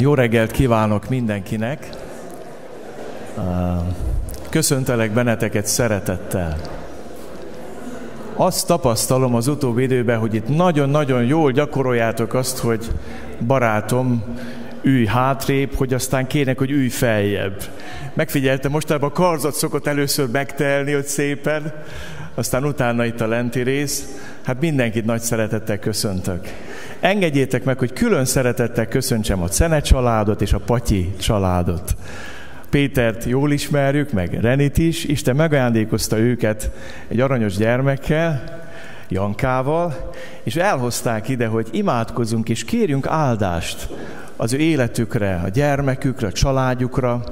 Jó reggelt kívánok mindenkinek! Köszöntelek benneteket szeretettel. Azt tapasztalom az utóbbi időben, hogy itt nagyon-nagyon jól gyakoroljátok azt, hogy barátom, ülj hátrébb, hogy aztán kének, hogy ülj feljebb. Megfigyeltem, mostában a karzat szokott először megtelni, hogy szépen, aztán utána itt a lenti rész. Hát mindenkit nagy szeretettel köszöntök. Engedjétek meg, hogy külön szeretettel köszöntsem a Cene családot és a Patyi családot. Pétert jól ismerjük, meg Renit is. Isten megajándékozta őket egy aranyos gyermekkel, Jankával, és elhozták ide, hogy imádkozunk és kérjünk áldást az ő életükre, a gyermekükre, a családjukra.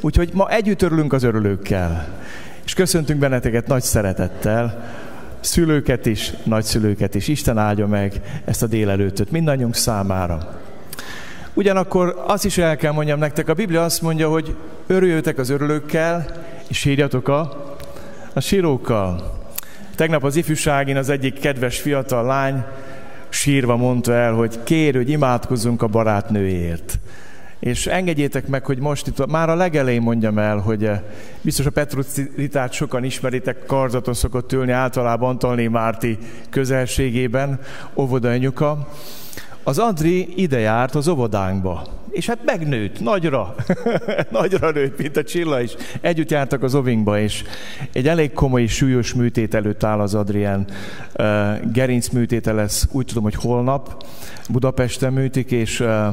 Úgyhogy ma együtt örülünk az örülőkkel. És köszöntünk benneteket nagy szeretettel, szülőket is, nagyszülőket is. Isten áldja meg ezt a délelőtöt mindannyiunk számára. Ugyanakkor azt is el kell mondjam nektek, a Biblia azt mondja, hogy örüljötek az örülőkkel, és sírjatok a, a sírókkal. Tegnap az ifjúságin az egyik kedves fiatal lány sírva mondta el, hogy kér, hogy imádkozzunk a barátnőért. És engedjétek meg, hogy most itt már a legelején mondjam el, hogy eh, biztos a Petrucitát sokan ismeritek, karzaton szokott ülni általában Antalné Márti közelségében, óvoda anyuka. Az Andri ide járt az óvodánkba, és hát megnőtt, nagyra, nagyra nőtt, mint a Csilla is. Együtt jártak az ovinkba, és egy elég komoly, súlyos műtét előtt áll az Adrián. Uh, gerinc műtéte lesz, úgy tudom, hogy holnap Budapesten műtik, és uh,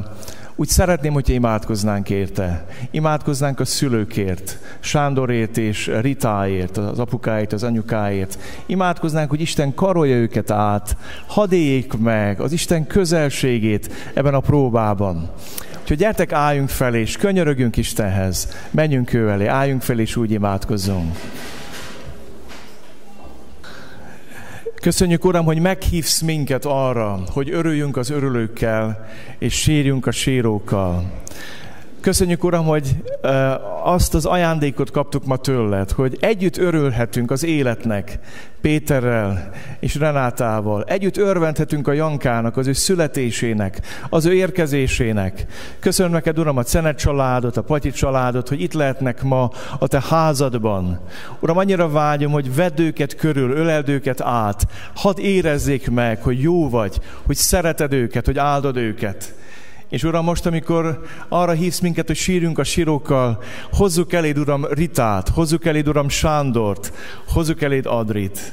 úgy szeretném, hogyha imádkoznánk érte. Imádkoznánk a szülőkért, Sándorért és Ritáért, az apukáért, az anyukáért. Imádkoznánk, hogy Isten karolja őket át, hadd éljék meg az Isten közelségét ebben a próbában. Úgyhogy gyertek, álljunk fel, és könyörögünk Istenhez. Menjünk ő elé, álljunk fel, és úgy imádkozzunk. Köszönjük, Uram, hogy meghívsz minket arra, hogy örüljünk az örülőkkel, és sírjunk a sírókkal. Köszönjük, Uram, hogy azt az ajándékot kaptuk ma tőled, hogy együtt örülhetünk az életnek, Péterrel és Renátával. Együtt örvendhetünk a Jankának, az ő születésének, az ő érkezésének. Köszönöm neked, Uram, a Cenet családot, a Patyi családot, hogy itt lehetnek ma a te házadban. Uram, annyira vágyom, hogy vedd őket körül, öleld őket át. Hadd érezzék meg, hogy jó vagy, hogy szereted őket, hogy áldod őket. És Uram, most, amikor arra hívsz minket, hogy sírjunk a sírokkal, hozzuk eléd, Uram, Ritát, hozzuk eléd, Uram, Sándort, hozzuk eléd Adrit.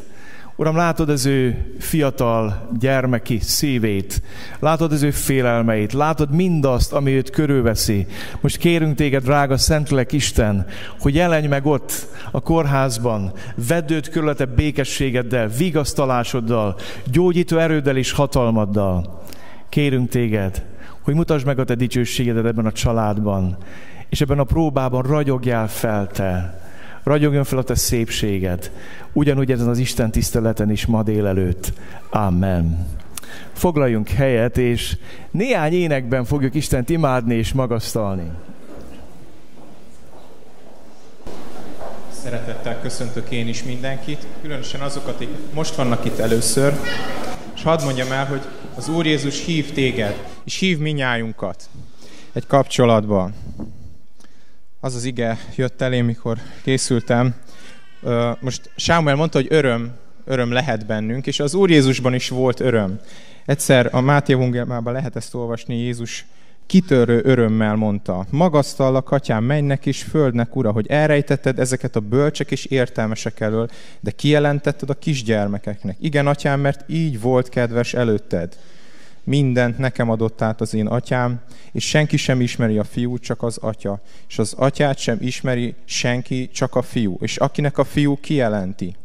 Uram, látod az ő fiatal gyermeki szívét, látod az ő félelmeit, látod mindazt, ami őt körülveszi. Most kérünk téged, drága Szentlek Isten, hogy jelenj meg ott a kórházban, vedd őt körülete békességeddel, vigasztalásoddal, gyógyító erőddel és hatalmaddal. Kérünk téged, hogy mutasd meg a te dicsőségedet ebben a családban, és ebben a próbában ragyogjál fel te. Ragyogjon fel a te szépséged, ugyanúgy ezen az Isten tiszteleten is ma délelőtt. Amen. Foglaljunk helyet, és néhány énekben fogjuk Istent imádni és magasztalni. Szeretettel köszöntök én is mindenkit, különösen azokat, akik most vannak itt először, és hadd mondjam el, hogy az Úr Jézus hív téged, és hív minnyájunkat egy kapcsolatban. Az az ige jött elém, mikor készültem. Most Sámuel mondta, hogy öröm, öröm lehet bennünk, és az Úr Jézusban is volt öröm. Egyszer a Máté evangéliumában lehet ezt olvasni, Jézus kitörő örömmel mondta, magasztallak, atyám, mennek és földnek, ura, hogy elrejtetted ezeket a bölcsek és értelmesek elől, de kijelentetted a kisgyermekeknek. Igen, atyám, mert így volt kedves előtted. Mindent nekem adott át az én atyám, és senki sem ismeri a fiút, csak az atya. És az atyát sem ismeri senki, csak a fiú. És akinek a fiú kijelenti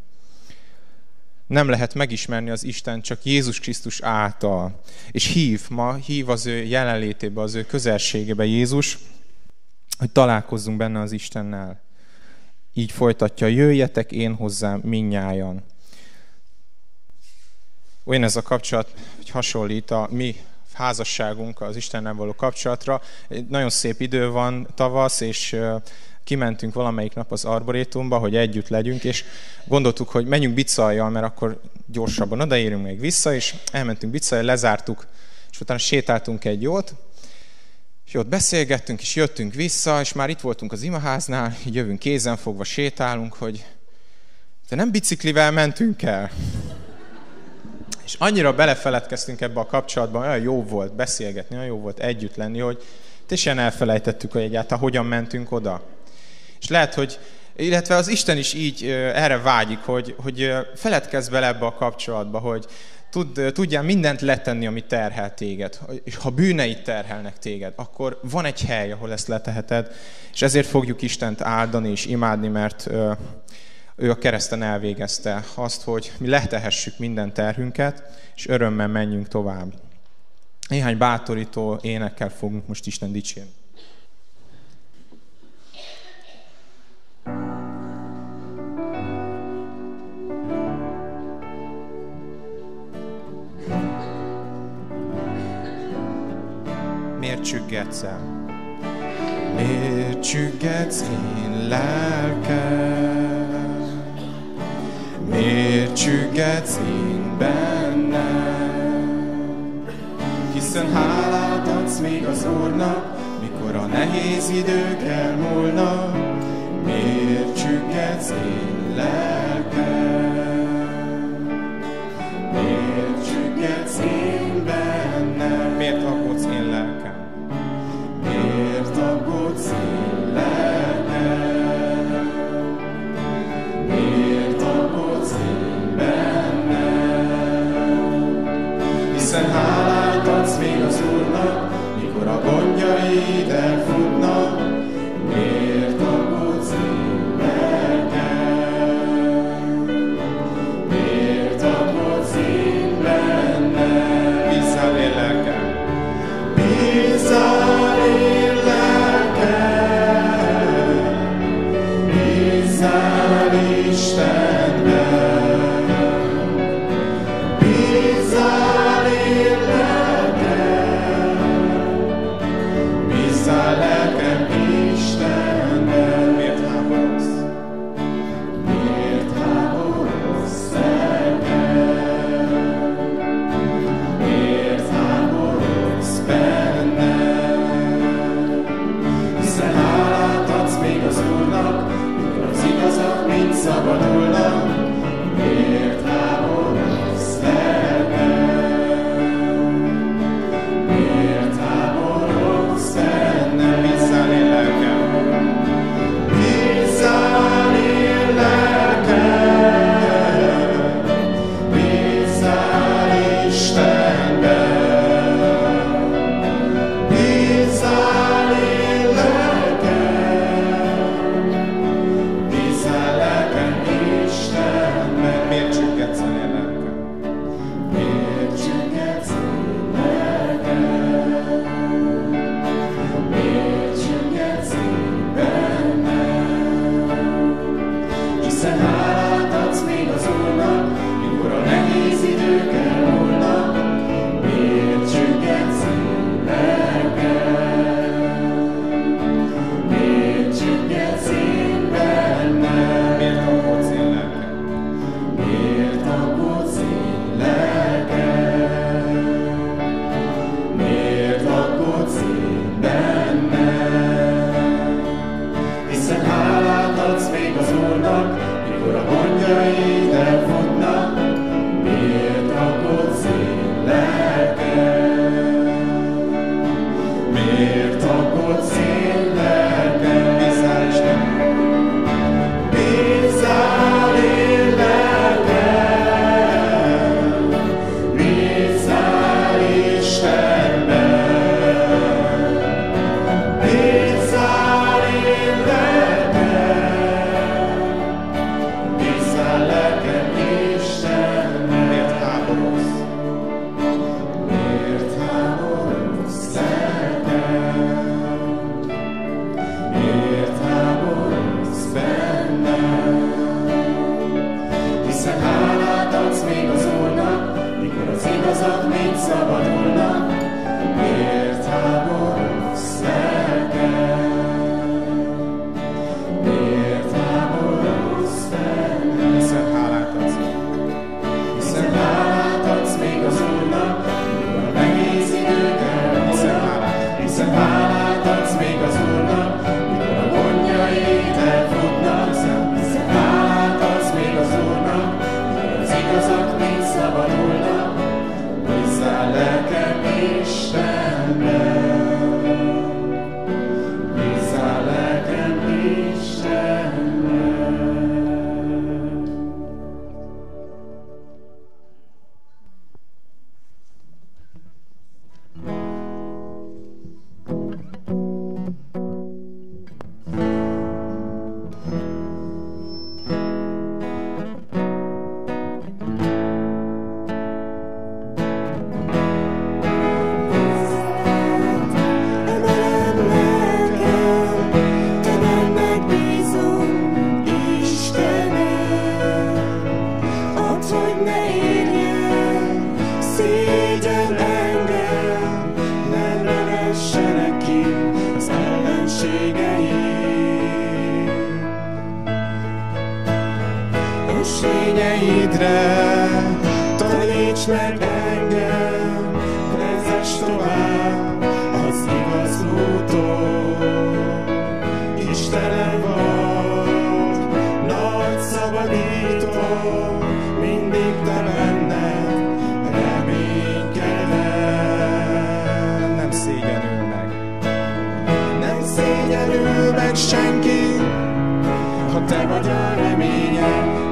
nem lehet megismerni az Isten csak Jézus Krisztus által. És hív, ma hív az ő jelenlétébe, az ő közelségébe Jézus, hogy találkozzunk benne az Istennel. Így folytatja, jöjjetek én hozzám minnyájan. Olyan ez a kapcsolat, hogy hasonlít a mi házasságunk az Istennel való kapcsolatra. Nagyon szép idő van tavasz, és kimentünk valamelyik nap az arborétumba, hogy együtt legyünk, és gondoltuk, hogy menjünk bicaljal, mert akkor gyorsabban odaérünk még vissza, és elmentünk bicaljal, lezártuk, és utána sétáltunk egy jót, És ott beszélgettünk, és jöttünk vissza, és már itt voltunk az imaháznál, így jövünk kézen fogva, sétálunk, hogy te nem biciklivel mentünk el. És annyira belefeledkeztünk ebbe a kapcsolatban, olyan jó volt beszélgetni, olyan jó volt együtt lenni, hogy teljesen elfelejtettük, hogy egyáltalán hogyan mentünk oda. És lehet, hogy illetve az Isten is így erre vágyik, hogy, hogy feledkezz bele ebbe a kapcsolatba, hogy tud, tudjál mindent letenni, ami terhel téged. És ha bűneid terhelnek téged, akkor van egy hely, ahol ezt leteheted, és ezért fogjuk Istent áldani és imádni, mert ő a kereszten elvégezte azt, hogy mi letehessük minden terhünket, és örömmel menjünk tovább. Néhány bátorító énekkel fogunk most Isten dicsérni. Miért csüggetsz el? Miért csüggetsz én lelkem? Miért csüggetsz én bennem? Hiszen hálát adsz még az Úrnak, mikor a nehéz idők elmúlnak. Miért csüggetsz én lelkem? Miért csüggetsz én bennem? Miért aggódsz én lelkem? Miért aggódsz én Hiszen hálát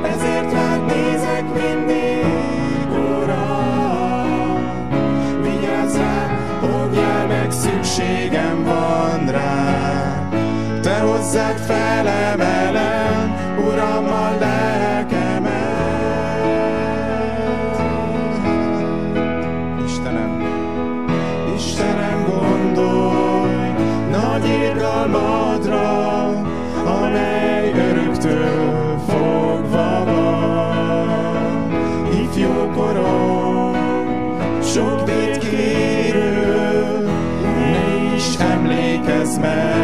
ezért rád mindig, Uram. Vigyázz rám, óvjál meg, szükségem van rá. Te hozzád felemelem, emlékezz meg.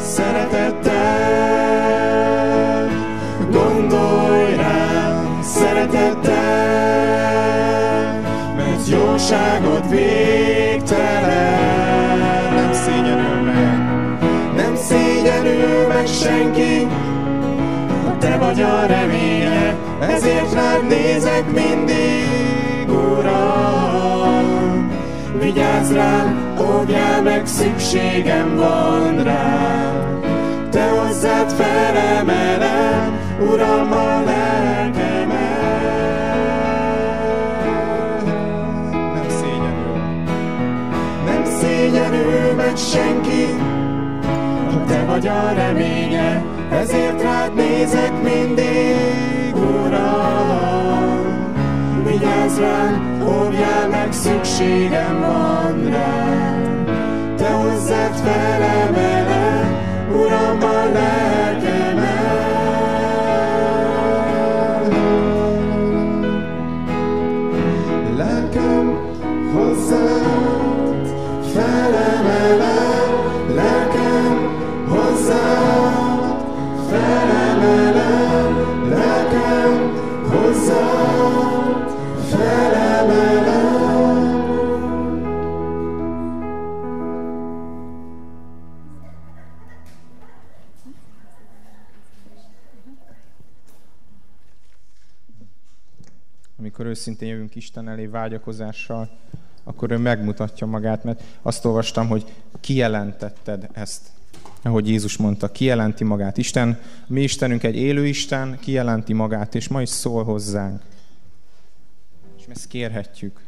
Szeretettel, gondolj rám, szeretettel, mert jóságod végtelen. nem szégyenül meg. Nem szégyenül meg senki, ha te vagy a reménye, ezért rád nézek mindig, Vigyázz rám, óvjál meg, szükségem van rám. Te hozzád felemelem, Uram, a lelkemet. Nem szégyenül. Nem szégyenül meg senki, ha te vagy a reménye, ezért rád nézek mindig, Uram. Vigyázz rám, óvjál meg, szükségem van rám. Te hozzád felemelem, Uram, a lelkemet. Őszintén jövünk Isten elé vágyakozással, akkor ő megmutatja magát, mert azt olvastam, hogy kijelentetted ezt. Ahogy Jézus mondta, kijelenti magát. Isten, mi Istenünk egy élő Isten, kijelenti magát, és ma is szól hozzánk. És ezt kérhetjük.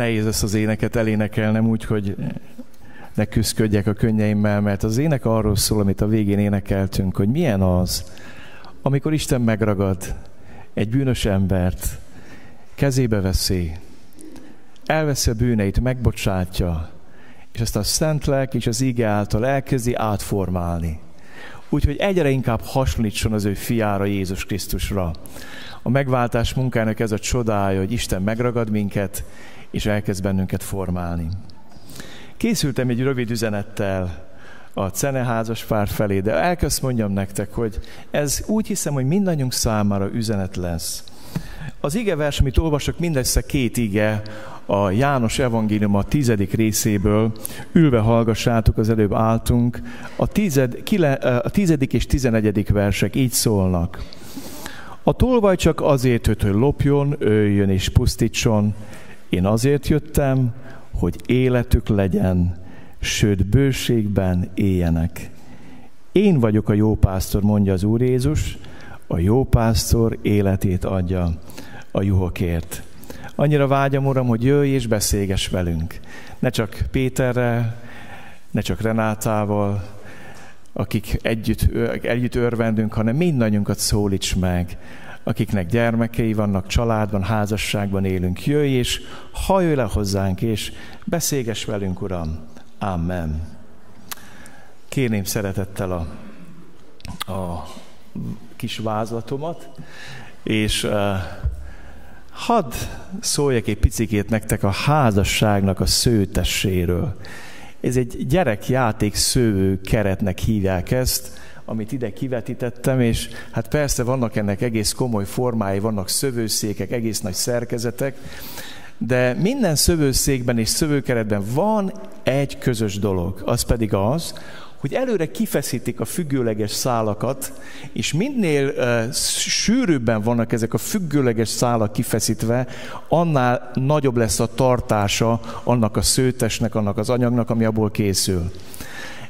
Nehéz ezt az éneket elénekelnem úgy, hogy ne küzdködjek a könnyeimmel, mert az ének arról szól, amit a végén énekeltünk, hogy milyen az, amikor Isten megragad egy bűnös embert, kezébe veszi, elveszi a bűneit, megbocsátja, és ezt a szent lelk és az ige által elkezdi átformálni. Úgyhogy egyre inkább hasonlítson az ő fiára, Jézus Krisztusra. A megváltás munkának ez a csodája, hogy Isten megragad minket, és elkezd bennünket formálni. Készültem egy rövid üzenettel a ceneházas pár felé, de elkezd mondjam nektek, hogy ez úgy hiszem, hogy mindannyiunk számára üzenet lesz. Az ige vers, amit olvasok, mindössze két ige, a János evangélium a tizedik részéből, ülve hallgassátok, az előbb álltunk, a, tized, kile, a tizedik és tizenegyedik versek így szólnak. A tolvaj csak azért, hogy lopjon, öljön és pusztítson, én azért jöttem, hogy életük legyen, sőt bőségben éljenek. Én vagyok a jó pásztor, mondja az Úr Jézus, a jó pásztor életét adja a juhokért. Annyira vágyam, Uram, hogy jöjj és beszélges velünk. Ne csak Péterrel, ne csak Renátával, akik együtt, együtt örvendünk, hanem mindannyiunkat szólíts meg akiknek gyermekei vannak, családban, házasságban élünk. Jöjj és hajolj le hozzánk, és beszélges velünk, Uram. Amen. Kérném szeretettel a, a kis vázlatomat, és uh, hadd szóljak egy picikét nektek a házasságnak a szőtesséről. Ez egy gyerekjáték szővő keretnek hívják ezt, amit ide kivetítettem, és hát persze vannak ennek egész komoly formái, vannak szövőszékek, egész nagy szerkezetek, de minden szövőszékben és szövőkeretben van egy közös dolog, az pedig az, hogy előre kifeszítik a függőleges szálakat, és minél uh, sűrűbben vannak ezek a függőleges szálak kifeszítve, annál nagyobb lesz a tartása annak a szőtesnek, annak az anyagnak, ami abból készül.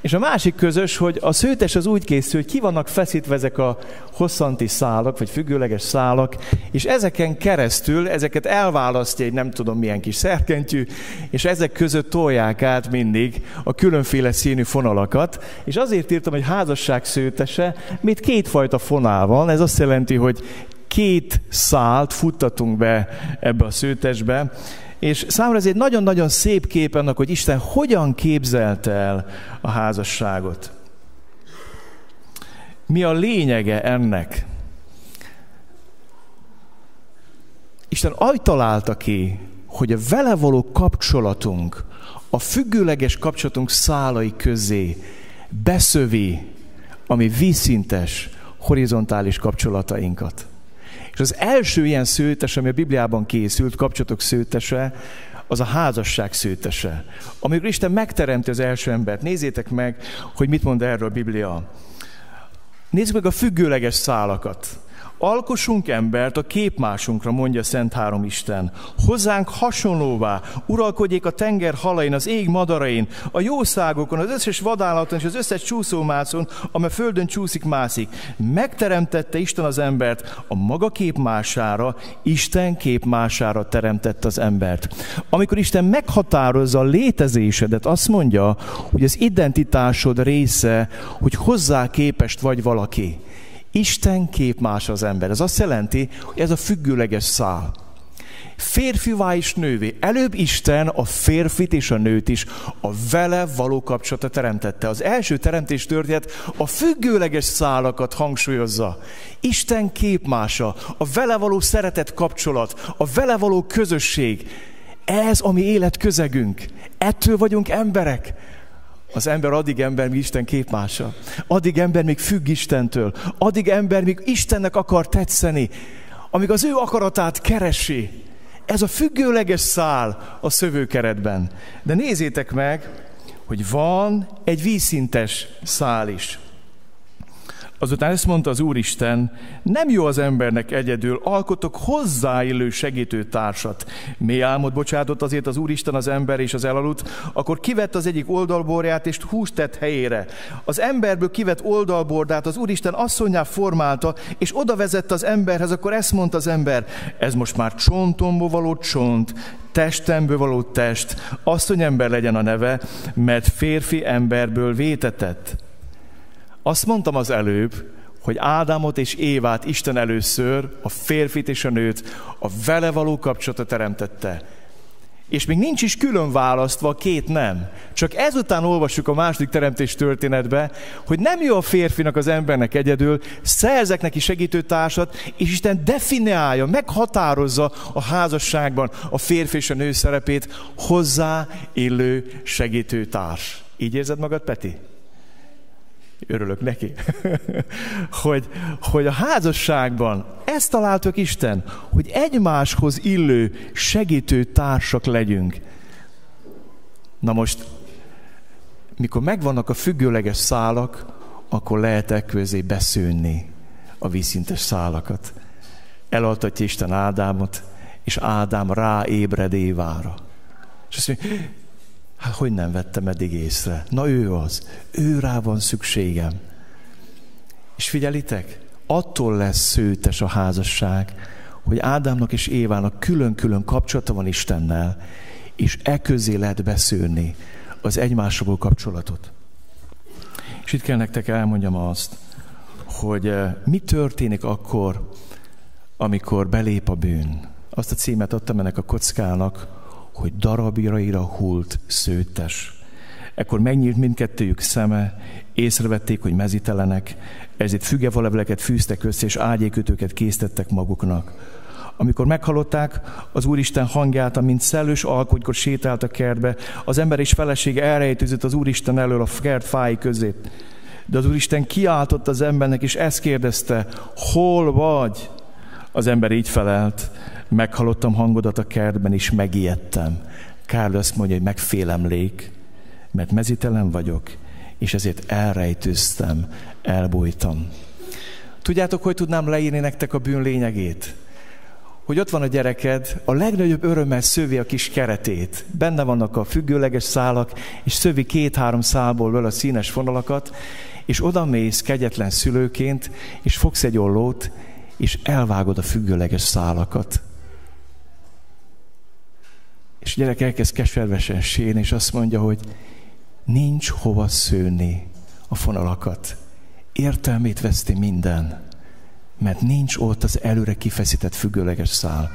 És a másik közös, hogy a szőtes az úgy készül, hogy ki vannak feszítve ezek a hosszanti szálak, vagy függőleges szálak, és ezeken keresztül, ezeket elválasztja egy nem tudom milyen kis szerkentyű, és ezek között tolják át mindig a különféle színű fonalakat, és azért írtam, hogy házasság szőtese, mit kétfajta fonál van, ez azt jelenti, hogy két szált futtatunk be ebbe a szőtesbe, És számomra ez egy nagyon-nagyon szép kép annak, hogy Isten hogyan képzelte el a házasságot. Mi a lényege ennek? Isten aj találta ki, hogy a vele való kapcsolatunk, a függőleges kapcsolatunk szálai közé beszövi a mi vízszintes, horizontális kapcsolatainkat. És az első ilyen szőtes, ami a Bibliában készült, kapcsolatok szőtese, az a házasság szőtese. Amikor Isten megteremti az első embert, nézzétek meg, hogy mit mond erről a Biblia. Nézzük meg a függőleges szálakat. Alkossunk embert a képmásunkra, mondja Szent Három Isten. Hozzánk hasonlóvá, uralkodjék a tenger halain, az ég madarain, a jószágokon, az összes vadállaton és az összes csúszómászon, amely földön csúszik, mászik. Megteremtette Isten az embert a maga képmására, Isten képmására teremtette az embert. Amikor Isten meghatározza a létezésedet, azt mondja, hogy az identitásod része, hogy hozzá képest vagy valaki. Isten más az ember. Ez azt jelenti, hogy ez a függőleges szál. Férfivá és nővé. Előbb Isten a férfit és a nőt is a vele való kapcsolata teremtette. Az első teremtés történet a függőleges szálakat hangsúlyozza. Isten képmása, a vele való szeretet kapcsolat, a vele való közösség. Ez a mi élet közegünk. Ettől vagyunk emberek. Az ember addig ember, míg Isten képmása. Addig ember még függ Istentől. Addig ember még Istennek akar tetszeni. Amíg az ő akaratát keresi. Ez a függőleges szál a szövőkeretben. De nézzétek meg, hogy van egy vízszintes szál is. Azután ezt mondta az Úristen, nem jó az embernek egyedül, alkotok hozzáillő segítő társat. Mi álmod bocsátott azért az Úristen az ember és az elaludt, akkor kivett az egyik oldalborját és húst tett helyére. Az emberből kivett oldalbordát az Úristen asszonyá formálta, és oda vezette az emberhez, akkor ezt mondta az ember, ez most már csontomból való csont, testemből való test, asszony ember legyen a neve, mert férfi emberből vétetett. Azt mondtam az előbb, hogy Ádámot és Évát Isten először, a férfit és a nőt, a vele való kapcsolata teremtette. És még nincs is külön választva a két nem. Csak ezután olvassuk a második teremtés történetbe, hogy nem jó a férfinak, az embernek egyedül, szerzek neki segítő társat, és Isten definiálja, meghatározza a házasságban a férfi és a nő szerepét hozzá illő segítő társ. Így érzed magad, Peti? Örülök neki, hogy, hogy a házasságban ezt találtuk Isten, hogy egymáshoz illő segítő társak legyünk. Na most, mikor megvannak a függőleges szálak, akkor lehet közé beszűnni a vízszintes szálakat. Elaltatja Isten Ádámot, és Ádám ráébred Évára. És azt mondja, Hát hogy nem vettem eddig észre? Na ő az. Ő rá van szükségem. És figyelitek, attól lesz szőtes a házasság, hogy Ádámnak és Évának külön-külön kapcsolata van Istennel, és e közé lehet beszűrni az egymásról kapcsolatot. És itt kell nektek elmondjam azt, hogy eh, mi történik akkor, amikor belép a bűn. Azt a címet adtam ennek a kockának, hogy darabjaira hult szőttes. Ekkor megnyílt mindkettőjük szeme, észrevették, hogy mezitelenek, ezért fügevalevleket fűztek össze, és ágyékötőket készítettek maguknak. Amikor meghallották az Úristen hangját, amint szellős alkotykor sétált a kertbe, az ember és felesége elrejtőzött az Úristen elől a kert fái közé. De az Úristen kiáltott az embernek, és ezt kérdezte, hol vagy? Az ember így felelt, meghallottam hangodat a kertben, és megijedtem. Kár azt mondja, hogy megfélemlék, mert mezitelen vagyok, és ezért elrejtőztem, elbújtam. Tudjátok, hogy tudnám leírni nektek a bűn lényegét? Hogy ott van a gyereked, a legnagyobb örömmel szövi a kis keretét. Benne vannak a függőleges szálak, és szövi két-három szálból a színes vonalakat, és oda mész kegyetlen szülőként, és fogsz egy ollót, és elvágod a függőleges szálakat. És a gyerek elkezd keservesen sírni, és azt mondja, hogy nincs hova szőni a fonalakat. Értelmét veszti minden, mert nincs ott az előre kifeszített függőleges szál.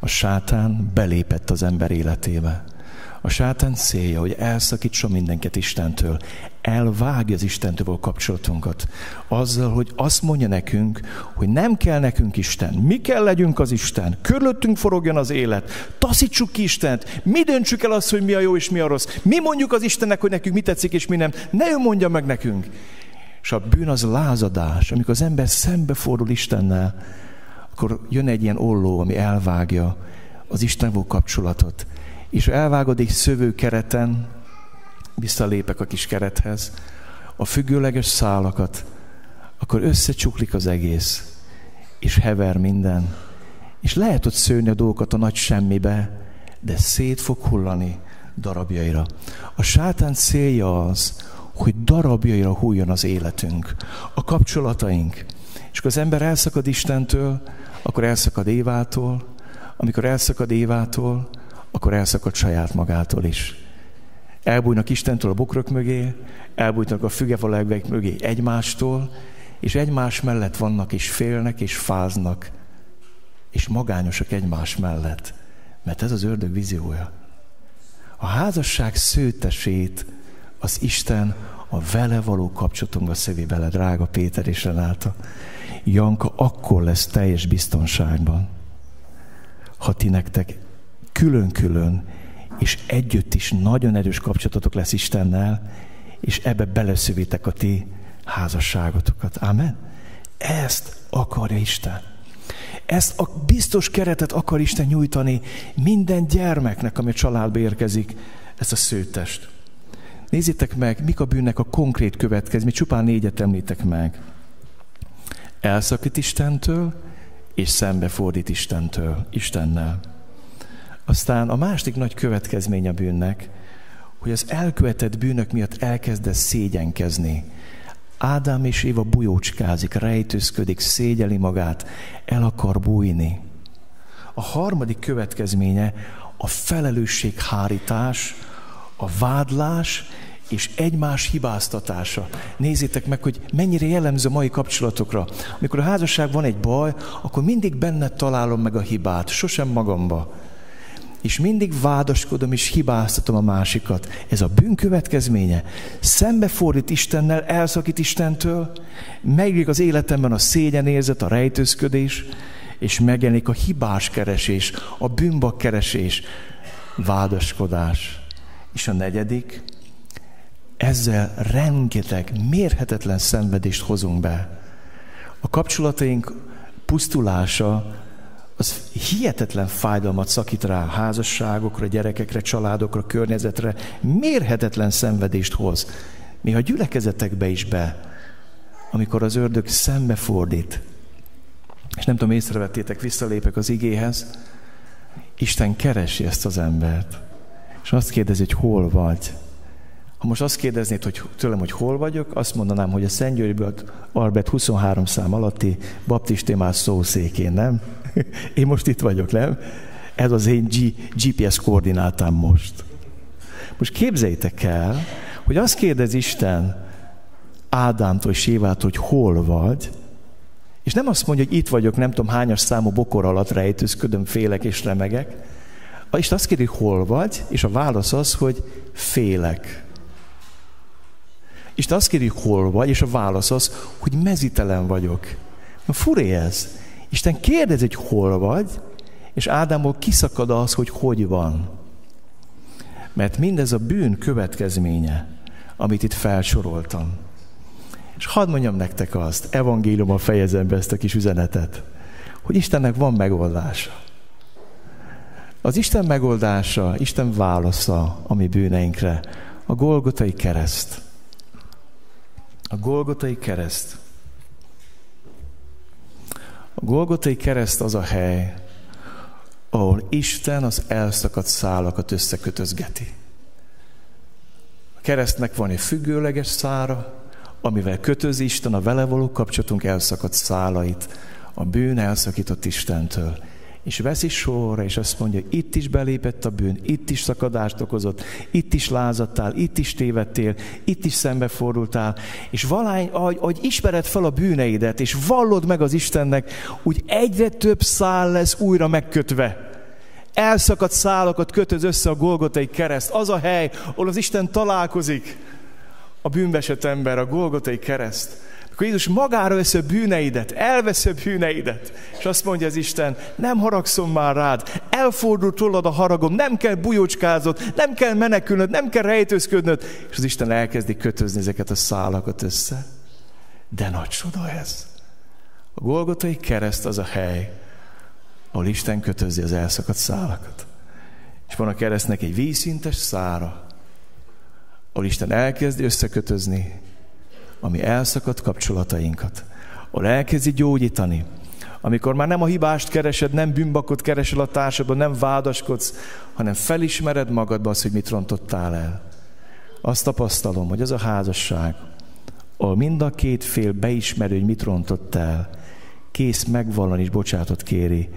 A sátán belépett az ember életébe. A sátán célja, hogy elszakítson mindenket Istentől, elvágja az Istentől a kapcsolatunkat. Azzal, hogy azt mondja nekünk, hogy nem kell nekünk Isten, mi kell legyünk az Isten, körülöttünk forogjon az élet, taszítsuk ki Istent, mi döntsük el azt, hogy mi a jó és mi a rossz, mi mondjuk az Istennek, hogy nekünk mi tetszik és mi nem, ne ő mondja meg nekünk. És a bűn az lázadás, amikor az ember szembefordul Istennel, akkor jön egy ilyen olló, ami elvágja az Istenvó kapcsolatot. És elvágod egy szövő kereten, visszalépek a kis kerethez, a függőleges szálakat, akkor összecsuklik az egész, és hever minden. És lehet ott szőni a dolgokat a nagy semmibe, de szét fog hullani darabjaira. A sátán célja az, hogy darabjaira hulljon az életünk, a kapcsolataink. És akkor az ember elszakad Istentől, akkor elszakad Évától, amikor elszakad Évától, akkor elszakad saját magától is. Elbújnak Istentől a bokrok mögé, elbújnak a fügefalegvek mögé egymástól, és egymás mellett vannak, és félnek, és fáznak, és magányosak egymás mellett. Mert ez az ördög víziója. A házasság szőtesét az Isten a vele való kapcsolatunkba szövi bele, drága Péter és Renáta. Janka akkor lesz teljes biztonságban, ha ti nektek külön-külön és együtt is nagyon erős kapcsolatotok lesz Istennel, és ebbe beleszövitek a ti házasságotokat. Amen? Ezt akarja Isten. Ezt a biztos keretet akar Isten nyújtani minden gyermeknek, ami a családba érkezik, ezt a szőtest. Nézzétek meg, mik a bűnnek a konkrét következmény, csupán négyet említek meg. Elszakít Istentől, és szembefordít Istentől, Istennel. Aztán a másik nagy következmény a bűnnek, hogy az elkövetett bűnök miatt elkezdesz szégyenkezni. Ádám és Éva bujócskázik, rejtőzködik, szégyeli magát, el akar bújni. A harmadik következménye a felelősséghárítás, a vádlás és egymás hibáztatása. Nézzétek meg, hogy mennyire jellemző mai kapcsolatokra. Amikor a házasság van egy baj, akkor mindig benne találom meg a hibát, sosem magamba és mindig vádaskodom és hibáztatom a másikat. Ez a bűn következménye. Szembefordít Istennel, elszakít Istentől, megjelenik az életemben a szégyenérzet, a rejtőzködés, és megjelenik a hibás keresés, a bűnbak keresés, vádaskodás. És a negyedik, ezzel rengeteg, mérhetetlen szenvedést hozunk be. A kapcsolataink pusztulása az hihetetlen fájdalmat szakít rá a házasságokra, gyerekekre, családokra, környezetre, mérhetetlen szenvedést hoz. Néha gyülekezetekbe is be, amikor az ördög szembefordít. És nem tudom, észrevettétek, visszalépek az igéhez, Isten keresi ezt az embert. És azt kérdezi, hogy hol vagy. Ha most azt kérdeznéd hogy tőlem, hogy hol vagyok, azt mondanám, hogy a Szentgyörgyből Albert 23 szám alatti baptistémás szószékén, nem? Én most itt vagyok, nem? Ez az én G- GPS koordinátám most. Most képzeljétek el, hogy azt kérdez Isten Ádámtól és Évától, hogy hol vagy, és nem azt mondja, hogy itt vagyok, nem tudom hányas számú bokor alatt rejtőzködöm, félek és remegek. És azt kérdi, hol vagy, és a válasz az, hogy félek. És azt kérdi, hol vagy, és a válasz az, hogy mezitelen vagyok. Na furé ez. Isten kérdezi, hogy hol vagy, és Ádámból kiszakad az, hogy hogy van. Mert mindez a bűn következménye, amit itt felsoroltam. És hadd mondjam nektek azt, evangéliumban fejezem be ezt a kis üzenetet, hogy Istennek van megoldása. Az Isten megoldása, Isten válasza a mi bűneinkre, a Golgotai kereszt. A Golgotai kereszt. A Golgotai kereszt az a hely, ahol Isten az elszakadt szálakat összekötözgeti. A keresztnek van egy függőleges szára, amivel kötöz Isten a vele való kapcsolatunk elszakadt szálait, a bűn elszakított Istentől és veszi sorra, és azt mondja, hogy itt is belépett a bűn, itt is szakadást okozott, itt is lázadtál, itt is tévedtél, itt is szembefordultál, és valány, ahogy, ahogy ismered fel a bűneidet, és vallod meg az Istennek, úgy egyre több szál lesz újra megkötve. elszakadt szálakat kötöz össze a Golgotai kereszt. Az a hely, ahol az Isten találkozik a bűnbesett ember, a Golgotai kereszt. Akkor Jézus magára veszi a bűneidet, elveszi a bűneidet, és azt mondja az Isten, nem haragszom már rád, elfordult tőled a haragom, nem kell bujócskázod, nem kell menekülnöd, nem kell rejtőzködnöd, és az Isten elkezdi kötözni ezeket a szálakat össze. De nagy csoda ez. A Golgotai kereszt az a hely, ahol Isten kötözi az elszakadt szálakat. És van a keresztnek egy vízszintes szára, ahol Isten elkezdi összekötözni ami elszakadt kapcsolatainkat. Ahol elkezdi gyógyítani, amikor már nem a hibást keresed, nem bűnbakot keresel a társadban, nem vádaskodsz, hanem felismered magadba azt, hogy mit rontottál el. Azt tapasztalom, hogy az a házasság, ahol mind a két fél beismerő, hogy mit rontott el, kész megvallani és bocsátot kéri,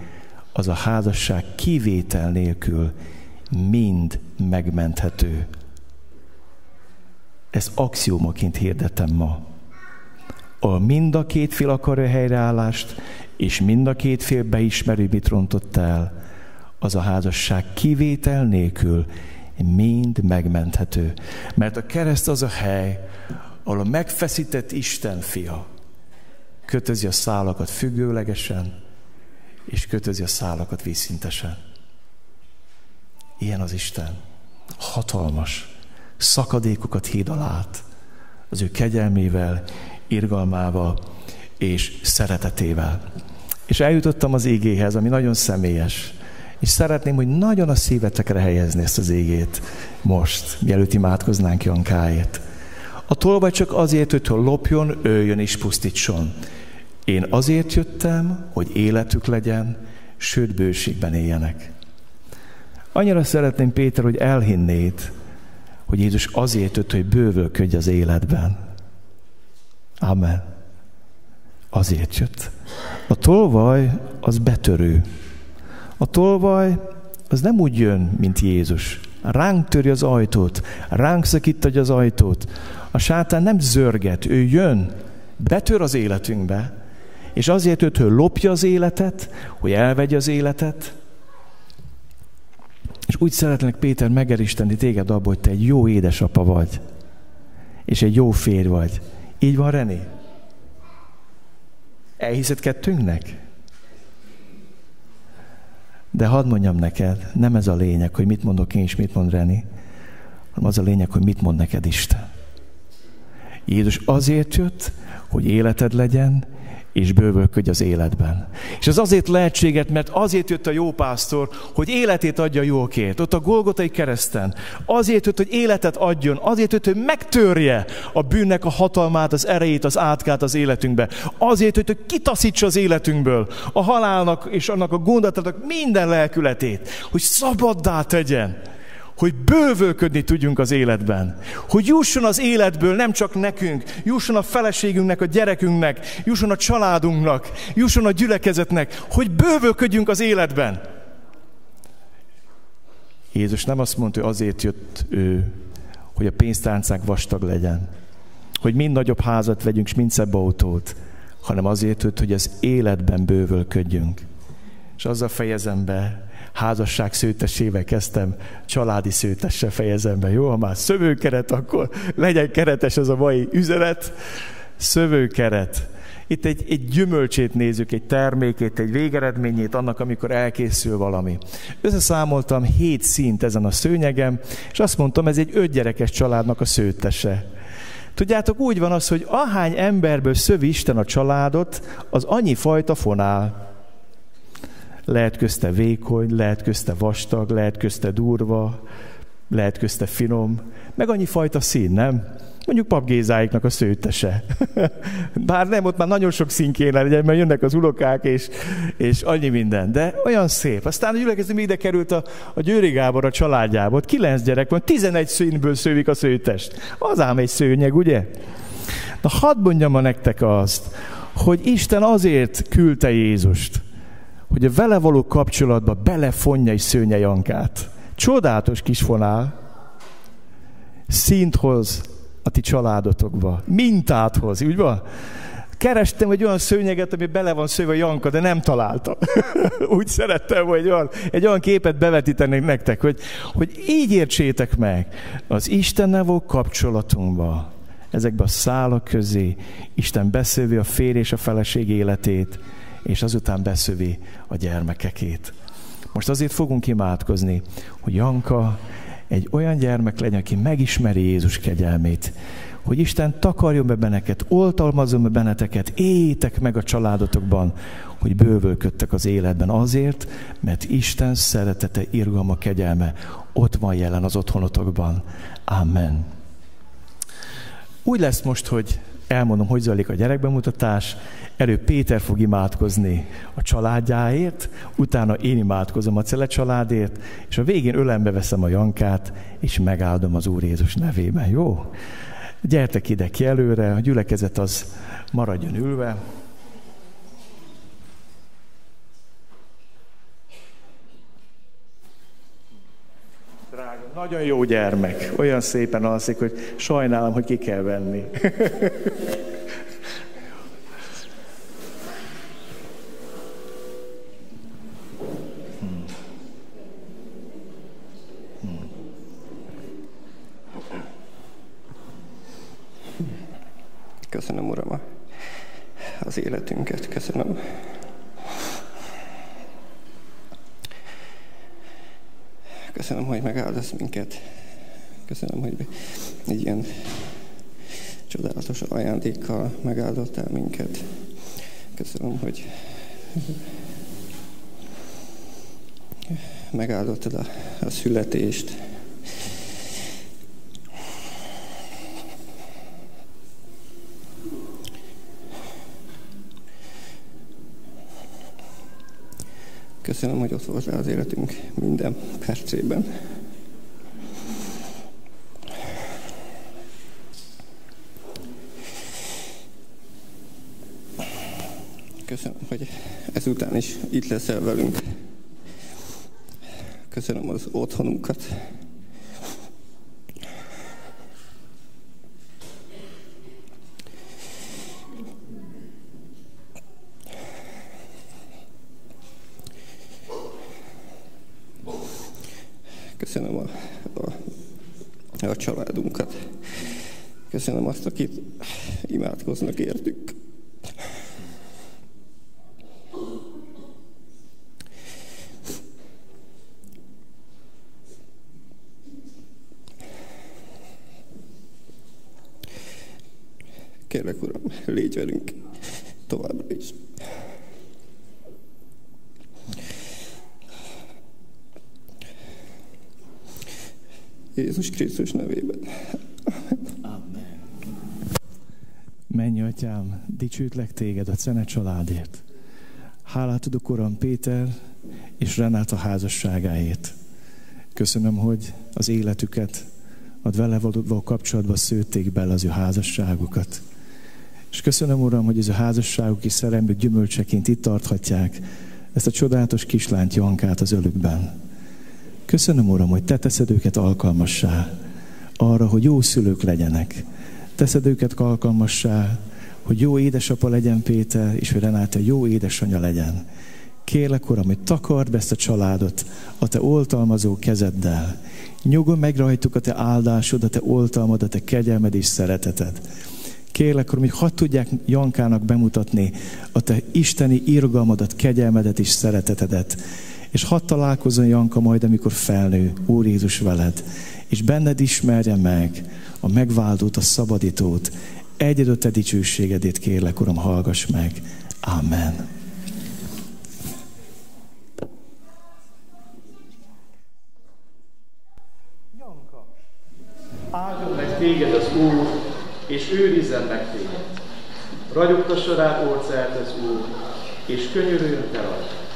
az a házasság kivétel nélkül mind megmenthető. Ezt axiómaként hirdetem ma. A mind a két fél akarja helyreállást, és mind a két fél beismerő, mit rontott el, az a házasság kivétel nélkül mind megmenthető. Mert a kereszt az a hely, ahol a megfeszített Isten fia kötözi a szálakat függőlegesen, és kötözi a szálakat vízszintesen. Ilyen az Isten. Hatalmas szakadékokat hídal át az ő kegyelmével, irgalmával és szeretetével. És eljutottam az égéhez, ami nagyon személyes. És szeretném, hogy nagyon a szívetekre helyezni ezt az égét most, mielőtt imádkoznánk Jankáért. A tolvaj csak azért, hogy lopjon, öljön és pusztítson. Én azért jöttem, hogy életük legyen, sőt bőségben éljenek. Annyira szeretném, Péter, hogy elhinnéd, hogy Jézus azért jött, hogy bővölködj az életben. Amen. Azért jött. A tolvaj az betörő. A tolvaj az nem úgy jön, mint Jézus. Ránk töri az ajtót, ránk szakítja az ajtót. A sátán nem zörget, ő jön, betör az életünkbe, és azért jött, hogy lopja az életet, hogy elvegye az életet, és úgy szeretnék Péter megeristeni téged abból, hogy te egy jó édesapa vagy. És egy jó férj vagy. Így van, René? Elhiszed kettőnknek? De hadd mondjam neked, nem ez a lényeg, hogy mit mondok én és mit mond René, hanem az a lényeg, hogy mit mond neked Isten. Jézus azért jött, hogy életed legyen, és bővölködj az életben. És ez azért lehetséget, mert azért jött a jó pásztor, hogy életét adja jókért. Ott a Golgotai kereszten. Azért jött, hogy életet adjon. Azért jött, hogy megtörje a bűnnek a hatalmát, az erejét, az átkát az életünkbe. Azért jött, hogy kitaszítsa az életünkből a halálnak és annak a gondolatának minden lelkületét. Hogy szabaddá tegyen hogy bővölködni tudjunk az életben. Hogy jusson az életből nem csak nekünk, jusson a feleségünknek, a gyerekünknek, jusson a családunknak, jusson a gyülekezetnek, hogy bővölködjünk az életben. Jézus nem azt mondta, hogy azért jött ő, hogy a pénztáncánk vastag legyen, hogy mind nagyobb házat vegyünk, és mind szebb autót, hanem azért jött, hogy az életben bővölködjünk. És azzal fejezem be, házasság szőtesével kezdtem, családi szőtesse fejezem be. Jó, ha már szövőkeret, akkor legyen keretes az a mai üzenet. Szövőkeret. Itt egy, egy gyümölcsét nézzük, egy termékét, egy végeredményét annak, amikor elkészül valami. Összeszámoltam hét szint ezen a szőnyegem, és azt mondtam, ez egy ötgyerekes családnak a szőtese. Tudjátok, úgy van az, hogy ahány emberből szövi Isten a családot, az annyi fajta fonál lehet közte vékony, lehet közte vastag, lehet közte durva, lehet közte finom, meg annyi fajta szín, nem? Mondjuk Pap Gézáiknak a szőtese. Bár nem, ott már nagyon sok szín kéne legyen, mert jönnek az unokák, és, és annyi minden. De olyan szép. Aztán a gyülekezet ide került a, a Győri Gábor a családjába. Ott kilenc gyerek van, tizenegy színből szővik a szőtest. Az ám egy szőnyeg, ugye? Na hadd mondjam ma nektek azt, hogy Isten azért küldte Jézust, hogy a vele való kapcsolatba belefonja egy szőnye Jankát. Csodálatos kis fonál. Szint hoz a ti családotokba. Mintát hoz, úgy van? Kerestem egy olyan szőnyeget, ami bele van szőve Janka, de nem találtam. Úgy szerettem, hogy olyan, egy olyan képet bevetítenék nektek, hogy, hogy így értsétek meg az Istennel való kapcsolatunkba, ezekbe a szálak közé, Isten beszövi a férj és a feleség életét, és azután beszövi a gyermekekét. Most azért fogunk imádkozni, hogy Janka egy olyan gyermek legyen, aki megismeri Jézus kegyelmét, hogy Isten takarjon be benneket, oltalmazom be benneteket, éljétek meg a családotokban, hogy bővölködtek az életben azért, mert Isten szeretete, irgalma, kegyelme ott van jelen az otthonotokban. Amen. Úgy lesz most, hogy elmondom, hogy zajlik a gyerekbemutatás, Előbb Péter fog imádkozni a családjáért, utána én imádkozom a Cele családért, és a végén ölembe veszem a Jankát, és megáldom az Úr Jézus nevében. Jó? Gyertek ide ki előre, a gyülekezet az maradjon ülve. Drága, nagyon jó gyermek. Olyan szépen alszik, hogy sajnálom, hogy ki kell venni. Köszönöm, Uram, az életünket. Köszönöm. Köszönöm, hogy megáldasz minket. Köszönöm, hogy egy ilyen csodálatos ajándékkal megáldottál minket. Köszönöm, hogy megáldottad a, a születést, Köszönöm, hogy ott voltál az életünk minden percében. Köszönöm, hogy ezután is itt leszel velünk. Köszönöm az otthonunkat. Köszönöm a, a, a családunkat. Köszönöm azt, akit imádkoznak értük. Kérlek, Uram, légy velünk továbbra is. Jézus Krisztus nevében. Amen. Menj, atyám, dicsőtlek téged a Cene családért. Hálát adok, Uram, Péter és Renáta házasságáért. Köszönöm, hogy az életüket, a vele való kapcsolatban szőtték bele az ő házasságukat. És köszönöm, Uram, hogy ez a házasságuk és szerelmük gyümölcseként itt tarthatják ezt a csodálatos kislányt Jankát az ölükben. Köszönöm, Uram, hogy Te teszed őket alkalmassá arra, hogy jó szülők legyenek. Teszed őket alkalmassá, hogy jó édesapa legyen Péter, és hogy Renáta jó édesanyja legyen. Kérlek, Uram, hogy takard be ezt a családot a Te oltalmazó kezeddel. Nyugodj meg rajtuk a Te áldásod, a Te oltalmad, a Te kegyelmed és szereteted. Kérlek, Uram, hogy hadd tudják Jankának bemutatni a Te isteni irgalmadat, kegyelmedet és szeretetedet és hadd találkozzon Janka majd, amikor felnő, Úr Jézus veled, és benned ismerje meg a megváltót, a szabadítót. Egyedül te dicsőségedét kérlek, Uram, hallgass meg. Amen. Janka, áldjon meg téged az Úr, és őrizzen meg téged. Ragyogtassa rád orcált az Úr, és könyörüljön te rajta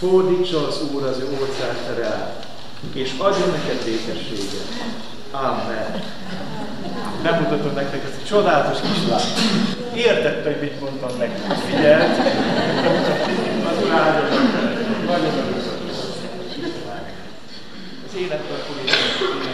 Fordítsa az Úr az ő orcát fel és adjon neked békességet. Amen. Bemutatom nektek ezt a csodálatos kislányt. Értette, hogy mit mondtam nektek. Figyelt. Az Úr áldjon Nagyon örülök. Az életben fogjuk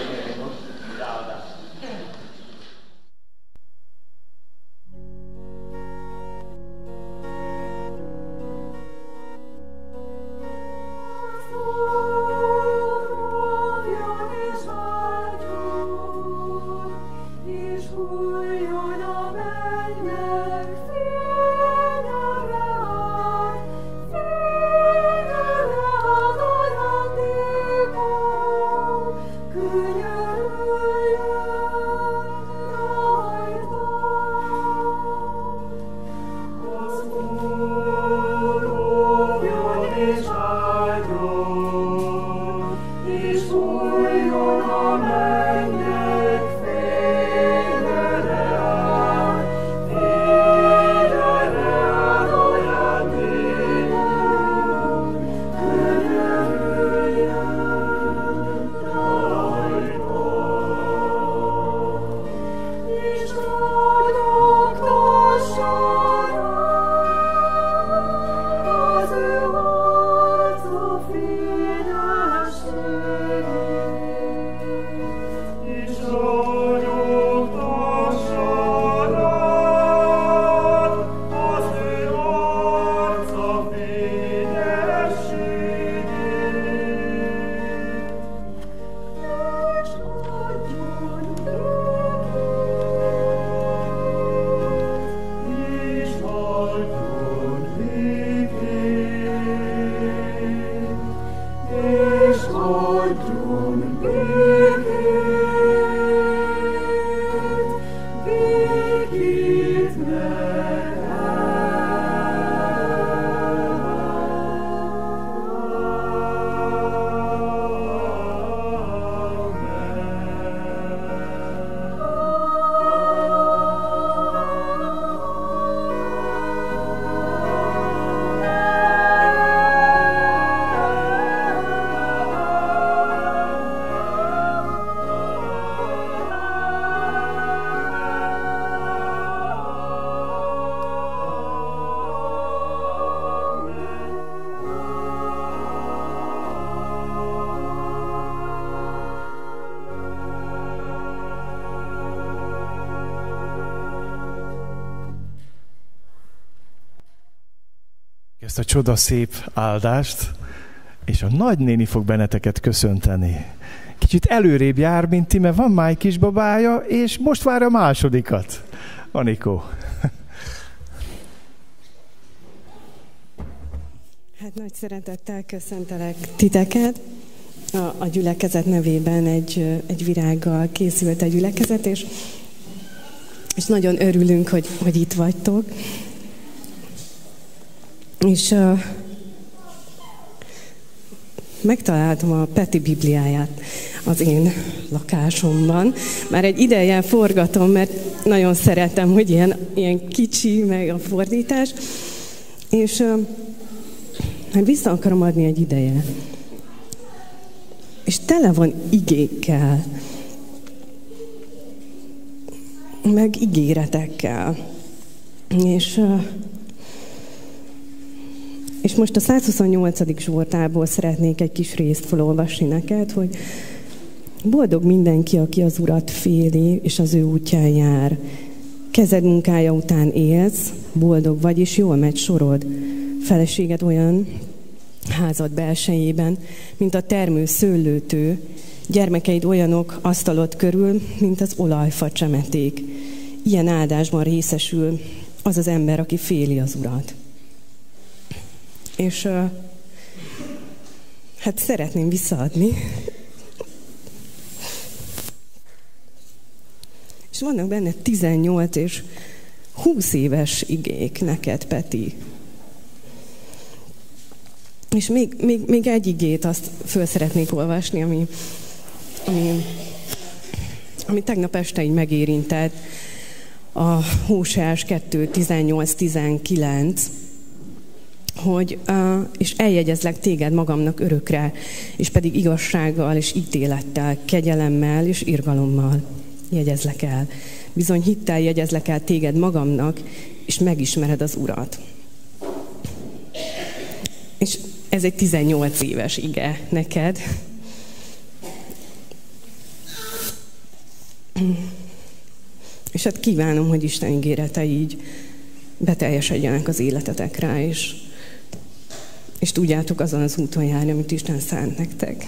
Ezt a csoda szép áldást, és a nagynéni fog benneteket köszönteni. Kicsit előrébb jár, mint ti, mert van már egy kisbabája, és most vár a másodikat. Anikó. Hát nagy szeretettel köszöntelek titeket. A, a gyülekezet nevében egy, egy virággal készült a gyülekezet, és, és nagyon örülünk, hogy, hogy itt vagytok. És uh, megtaláltam a Peti Bibliáját az én lakásomban. Már egy ideje forgatom, mert nagyon szeretem, hogy ilyen, ilyen kicsi, meg a fordítás. És uh, hát vissza akarom adni egy ideje. És tele van igékkel, meg ígéretekkel. És, és most a 128. Zsoltából szeretnék egy kis részt felolvasni neked, hogy boldog mindenki, aki az Urat féli, és az ő útján jár. Kezed munkája után élsz, boldog vagy, és jól megy sorod. Feleséged olyan házad belsejében, mint a termő szőlőtő, gyermekeid olyanok asztalod körül, mint az olajfa csemeték. Ilyen áldásban részesül az az ember, aki féli az Urat. És hát szeretném visszaadni. És vannak benne 18 és 20 éves igék neked, Peti. És még, még, még egy igét azt föl szeretnék olvasni, ami, ami, ami tegnap este így megérintett. A Hóseás 2, 18, 19, hogy, uh, és eljegyezlek téged magamnak örökre, és pedig igazsággal és ítélettel, kegyelemmel és irgalommal jegyezlek el. Bizony hittel jegyezlek el téged magamnak, és megismered az Urat. És ez egy 18 éves ige neked. És hát kívánom, hogy Isten ígérete így beteljesedjenek az életetekre, és, és tudjátok azon az úton járni, amit Isten szánt nektek.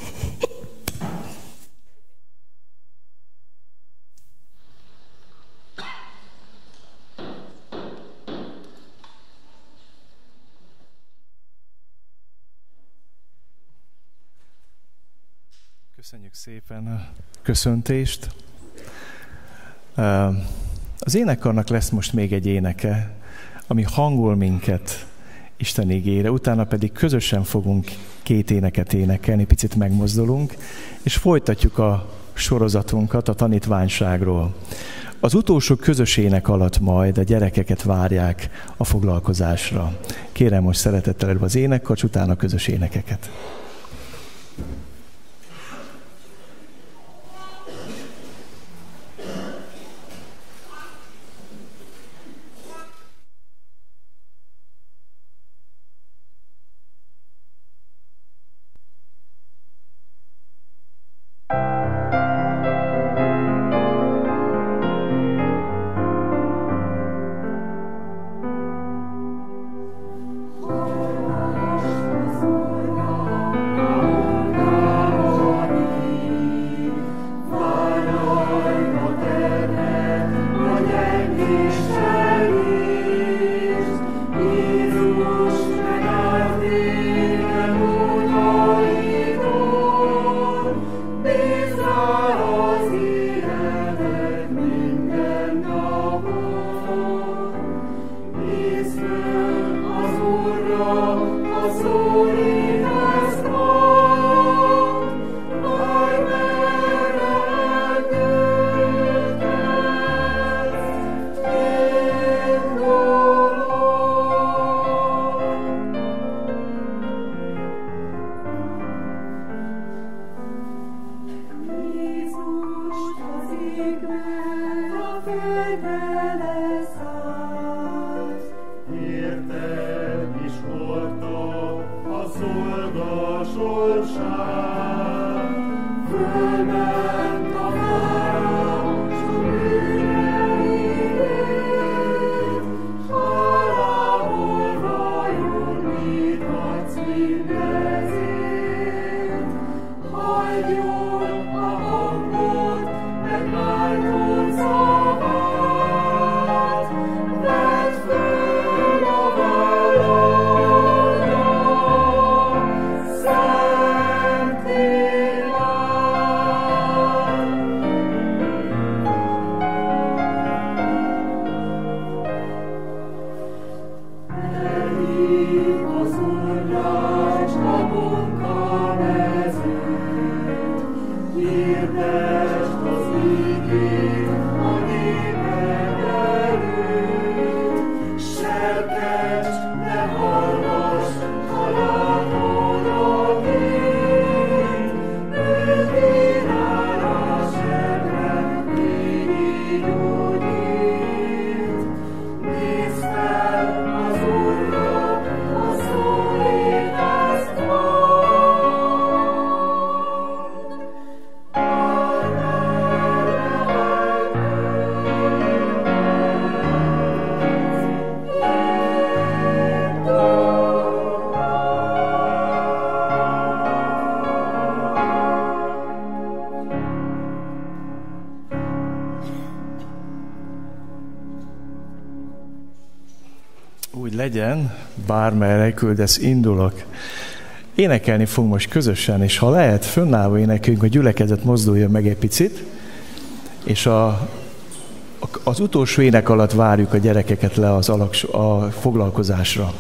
Köszönjük szépen a köszöntést. Az énekarnak lesz most még egy éneke, ami hangol minket Isten ígére, utána pedig közösen fogunk két éneket énekelni, picit megmozdulunk, és folytatjuk a sorozatunkat a tanítványságról. Az utolsó közös ének alatt majd a gyerekeket várják a foglalkozásra. Kérem most szeretettel az énekkar, utána a közös énekeket. Bármerre küldesz, indulok. Énekelni fogunk most közösen, és ha lehet, fönnállva énekeljünk, hogy gyülekezet mozduljon meg egy picit, és a, az utolsó ének alatt várjuk a gyerekeket le az alak, a foglalkozásra.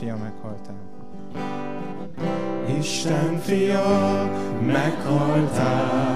fia, meghaltál. Isten fia, meghaltál.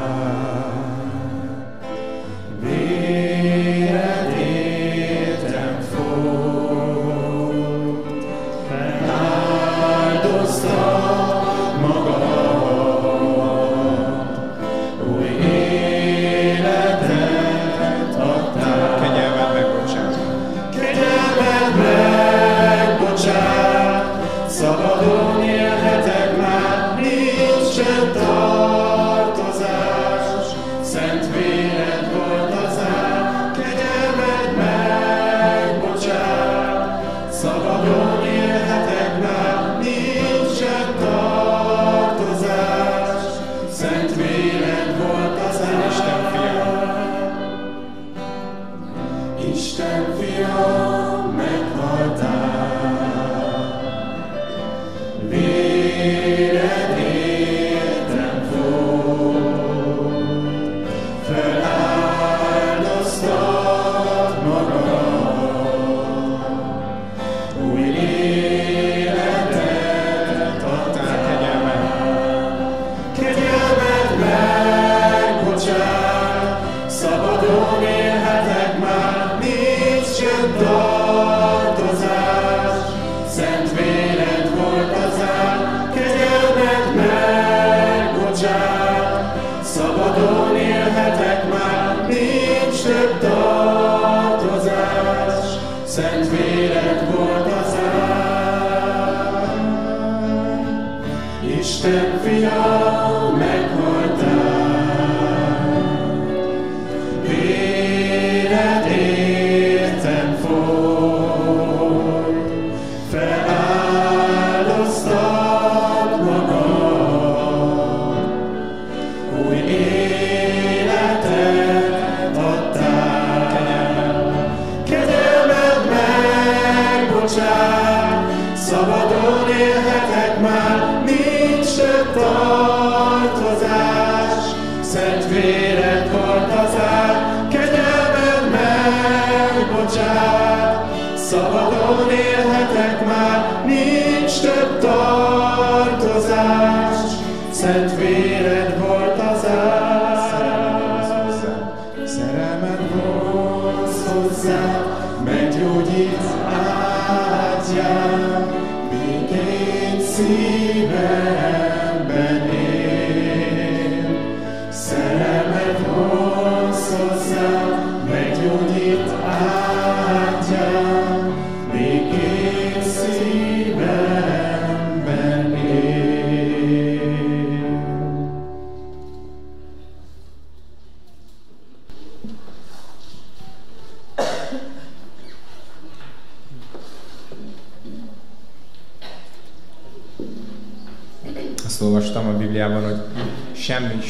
sent me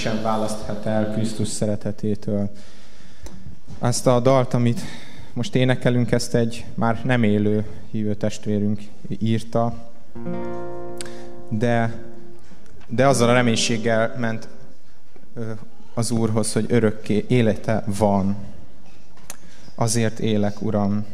sem választhat el Krisztus szeretetétől. Ezt a dalt, amit most énekelünk, ezt egy már nem élő hívő testvérünk írta, de, de azzal a reménységgel ment az Úrhoz, hogy örökké élete van. Azért élek, Uram,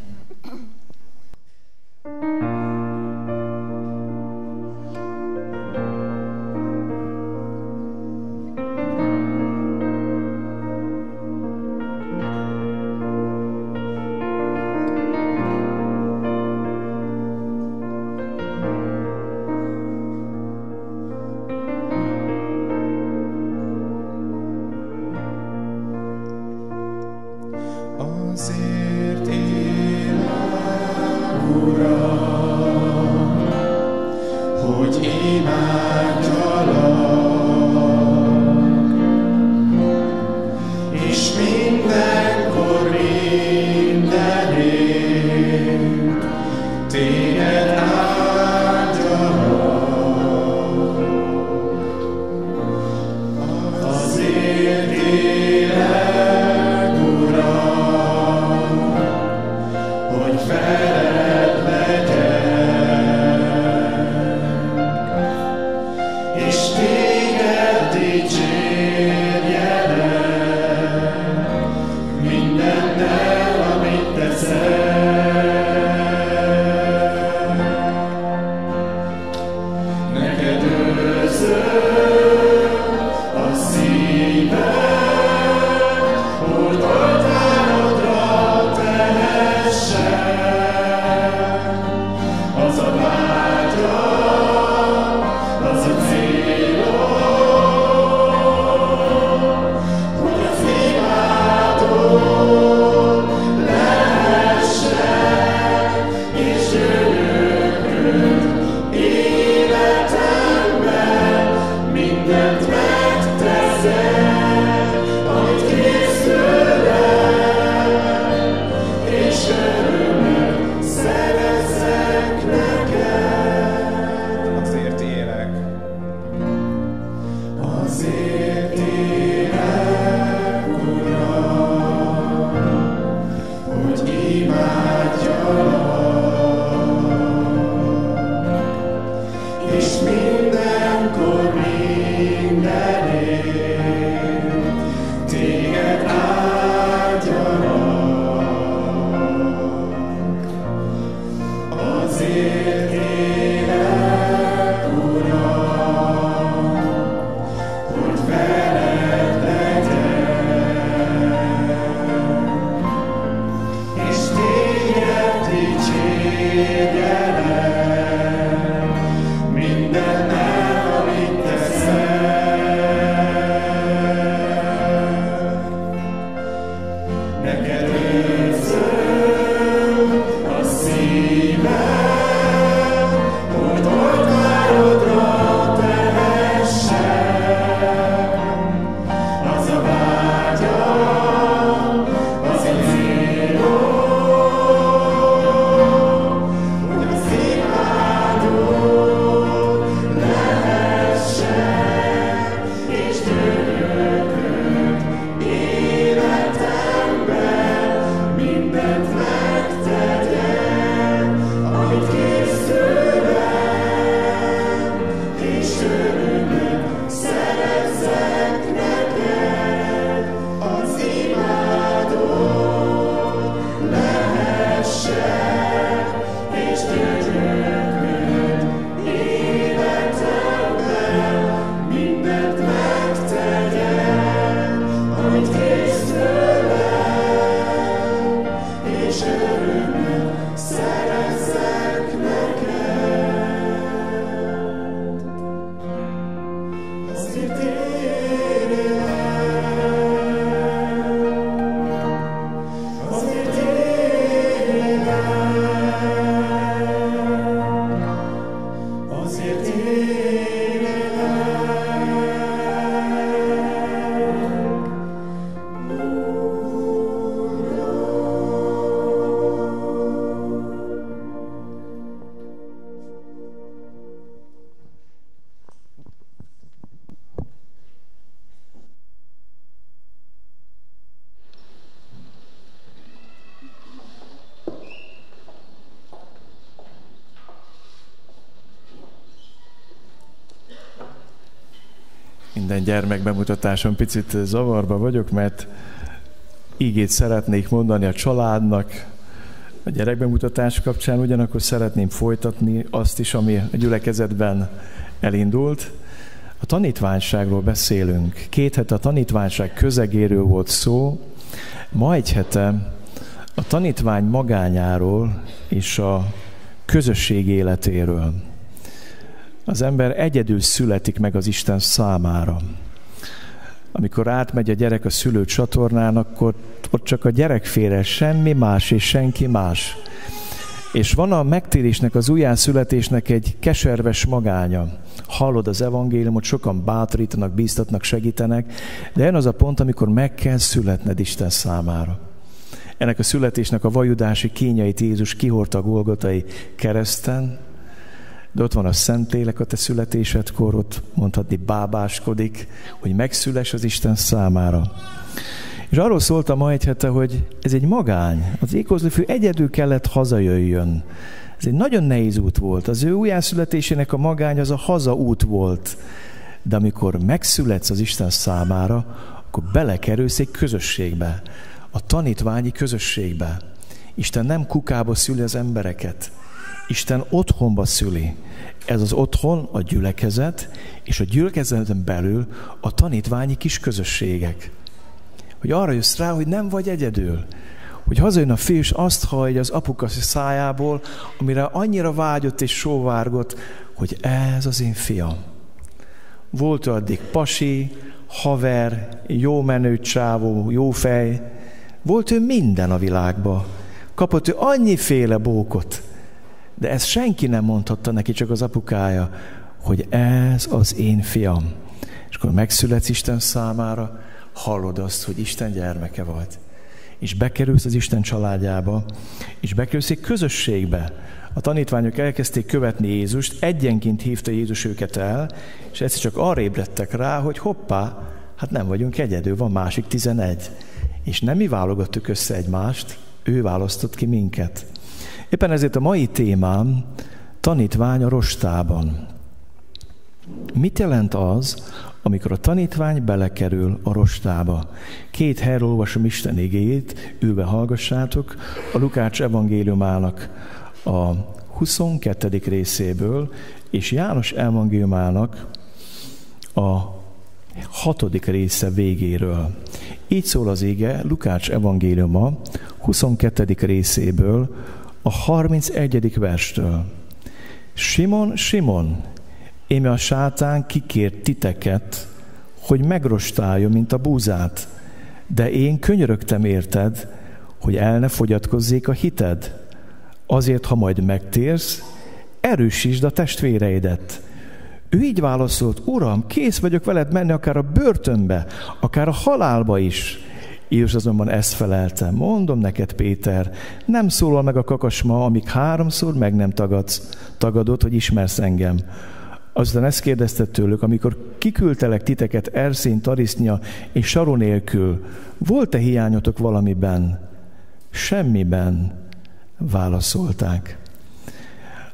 Minden gyermek bemutatáson picit zavarba vagyok, mert ígét szeretnék mondani a családnak, a gyerekbemutatás kapcsán, ugyanakkor szeretném folytatni azt is, ami a gyülekezetben elindult. A tanítványságról beszélünk. Két hete a tanítványság közegéről volt szó, ma egy hete a tanítvány magányáról és a közösség életéről. Az ember egyedül születik meg az Isten számára. Amikor átmegy a gyerek a szülő csatornán, akkor ott csak a gyerek félre, semmi más és senki más. És van a megtérésnek, az újjászületésnek egy keserves magánya. Hallod az evangéliumot, sokan bátorítanak, bíztatnak, segítenek, de jön az a pont, amikor meg kell születned Isten számára. Ennek a születésnek a vajudási kényeit Jézus kihordta a Golgotai kereszten, de ott van a Szentlélek a te születésedkor, ott mondhatni bábáskodik, hogy megszüles az Isten számára. És arról szóltam ma egy hete, hogy ez egy magány. Az ékozlifű egyedül kellett hazajöjjön. Ez egy nagyon nehéz út volt. Az ő újjászületésének a magány az a hazaút volt. De amikor megszületsz az Isten számára, akkor belekerülsz egy közösségbe. A tanítványi közösségbe. Isten nem kukába szüli az embereket. Isten otthonba szüli. Ez az otthon a gyülekezet, és a gyülekezeten belül a tanítványi kis közösségek. Hogy arra jössz rá, hogy nem vagy egyedül. Hogy hazajön a fiú, és azt hallja az apukaszi szájából, amire annyira vágyott és sóvárgott, hogy ez az én fiam. Volt addig pasi, haver, jó menő csávó, jó fej. Volt ő minden a világba. Kapott ő annyiféle bókot, de ezt senki nem mondhatta neki, csak az apukája, hogy ez az én fiam. És akkor megszületsz Isten számára, hallod azt, hogy Isten gyermeke vagy. És bekerülsz az Isten családjába, és bekerülsz egy közösségbe. A tanítványok elkezdték követni Jézust, egyenként hívta Jézus őket el, és egyszer csak arra ébredtek rá, hogy hoppá, hát nem vagyunk egyedül, van másik tizenegy. És nem mi válogattuk össze egymást, ő választott ki minket. Éppen ezért a mai témám tanítvány a rostában. Mit jelent az, amikor a tanítvány belekerül a rostába? Két helyről olvasom Isten igéjét, ülve hallgassátok, a Lukács evangéliumának a 22. részéből, és János evangéliumának a hatodik része végéről. Így szól az ége Lukács evangéliuma 22. részéből, a 31. verstől. Simon, Simon, éme a sátán kikért titeket, hogy megrostáljon, mint a búzát, de én könyörögtem érted, hogy el ne fogyatkozzék a hited. Azért, ha majd megtérsz, erősítsd a testvéreidet. Ő így válaszolt, Uram, kész vagyok veled menni akár a börtönbe, akár a halálba is, Jézus azonban ezt felelte, mondom neked, Péter, nem szólal meg a kakasma, amíg háromszor meg nem tagadsz, tagadod, hogy ismersz engem. Aztán ezt kérdezte tőlük, amikor kiküldtelek titeket Erszén, Tarisznya és Saron nélkül, volt-e hiányotok valamiben? Semmiben válaszolták.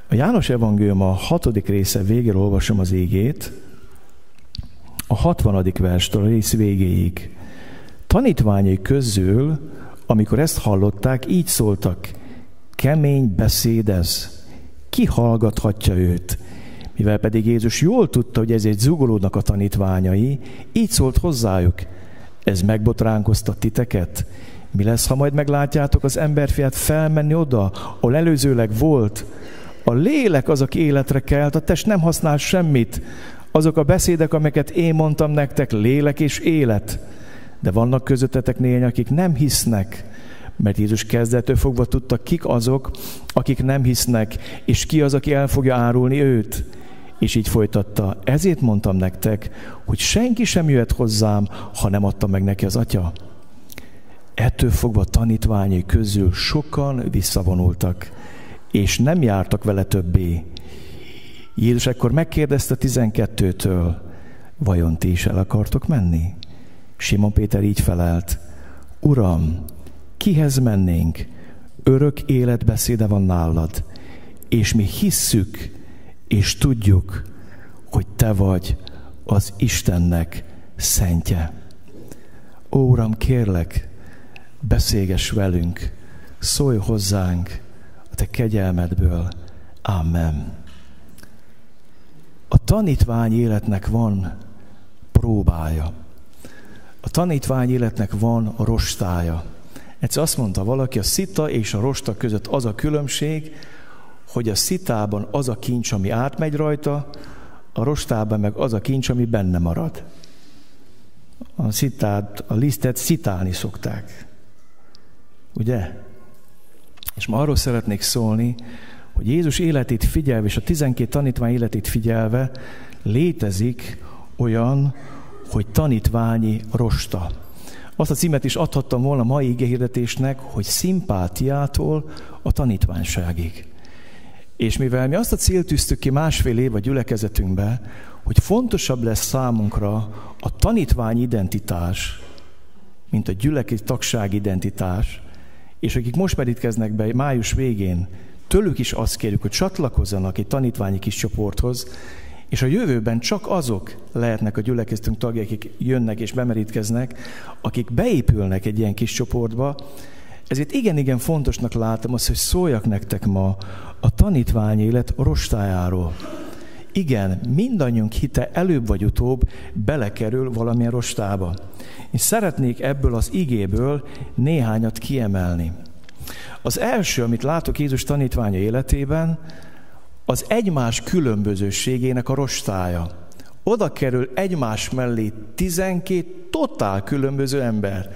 A János Evangélium a hatodik része végéről olvasom az égét, a hatvadik verstől a rész végéig. Tanítványai közül, amikor ezt hallották, így szóltak, kemény beszéd ez, ki hallgathatja őt? Mivel pedig Jézus jól tudta, hogy ezért zugolódnak a tanítványai, így szólt hozzájuk, ez megbotránkoztat titeket? Mi lesz, ha majd meglátjátok az emberfiát felmenni oda, ahol előzőleg volt? A lélek az, aki életre kelt, a test nem használ semmit. Azok a beszédek, amiket én mondtam nektek, lélek és élet. De vannak közöttetek néhány, akik nem hisznek, mert Jézus kezdettől fogva tudta, kik azok, akik nem hisznek, és ki az, aki el fogja árulni őt. És így folytatta, ezért mondtam nektek, hogy senki sem jöhet hozzám, ha nem adta meg neki az atya. Ettől fogva tanítványai közül sokan visszavonultak, és nem jártak vele többé. Jézus ekkor megkérdezte tizenkettőtől, vajon ti is el akartok menni? Simon Péter így felelt, Uram, kihez mennénk? Örök életbeszéde van nálad, és mi hisszük, és tudjuk, hogy Te vagy az Istennek szentje. Ó, Uram, kérlek, beszélges velünk, szólj hozzánk a Te kegyelmedből. Amen. A tanítvány életnek van próbája. A tanítvány életnek van rostája. Egyszer azt mondta valaki, a szita és a rosta között az a különbség, hogy a szitában az a kincs, ami átmegy rajta, a rostában meg az a kincs, ami benne marad. A szitát, a lisztet szitálni szokták. Ugye? És ma arról szeretnék szólni, hogy Jézus életét figyelve, és a 12 tanítvány életét figyelve létezik olyan, hogy tanítványi rosta. Azt a címet is adhattam volna mai hirdetésnek, hogy szimpátiától a tanítványságig. És mivel mi azt a célt tűztük ki másfél év a gyülekezetünkbe, hogy fontosabb lesz számunkra a tanítvány identitás, mint a gyülekezet tagság identitás, és akik most merítkeznek be május végén, tőlük is azt kérjük, hogy csatlakozzanak egy tanítványi kis csoporthoz, és a jövőben csak azok lehetnek a gyülekezetünk tagjai, akik jönnek és bemerítkeznek, akik beépülnek egy ilyen kis csoportba. Ezért igen-igen fontosnak látom azt, hogy szóljak nektek ma a tanítvány élet rostájáról. Igen, mindannyiunk hite előbb vagy utóbb belekerül valamilyen rostába. És szeretnék ebből az igéből néhányat kiemelni. Az első, amit látok Jézus tanítványa életében, az egymás különbözőségének a rostája. Oda kerül egymás mellé 12 totál különböző ember.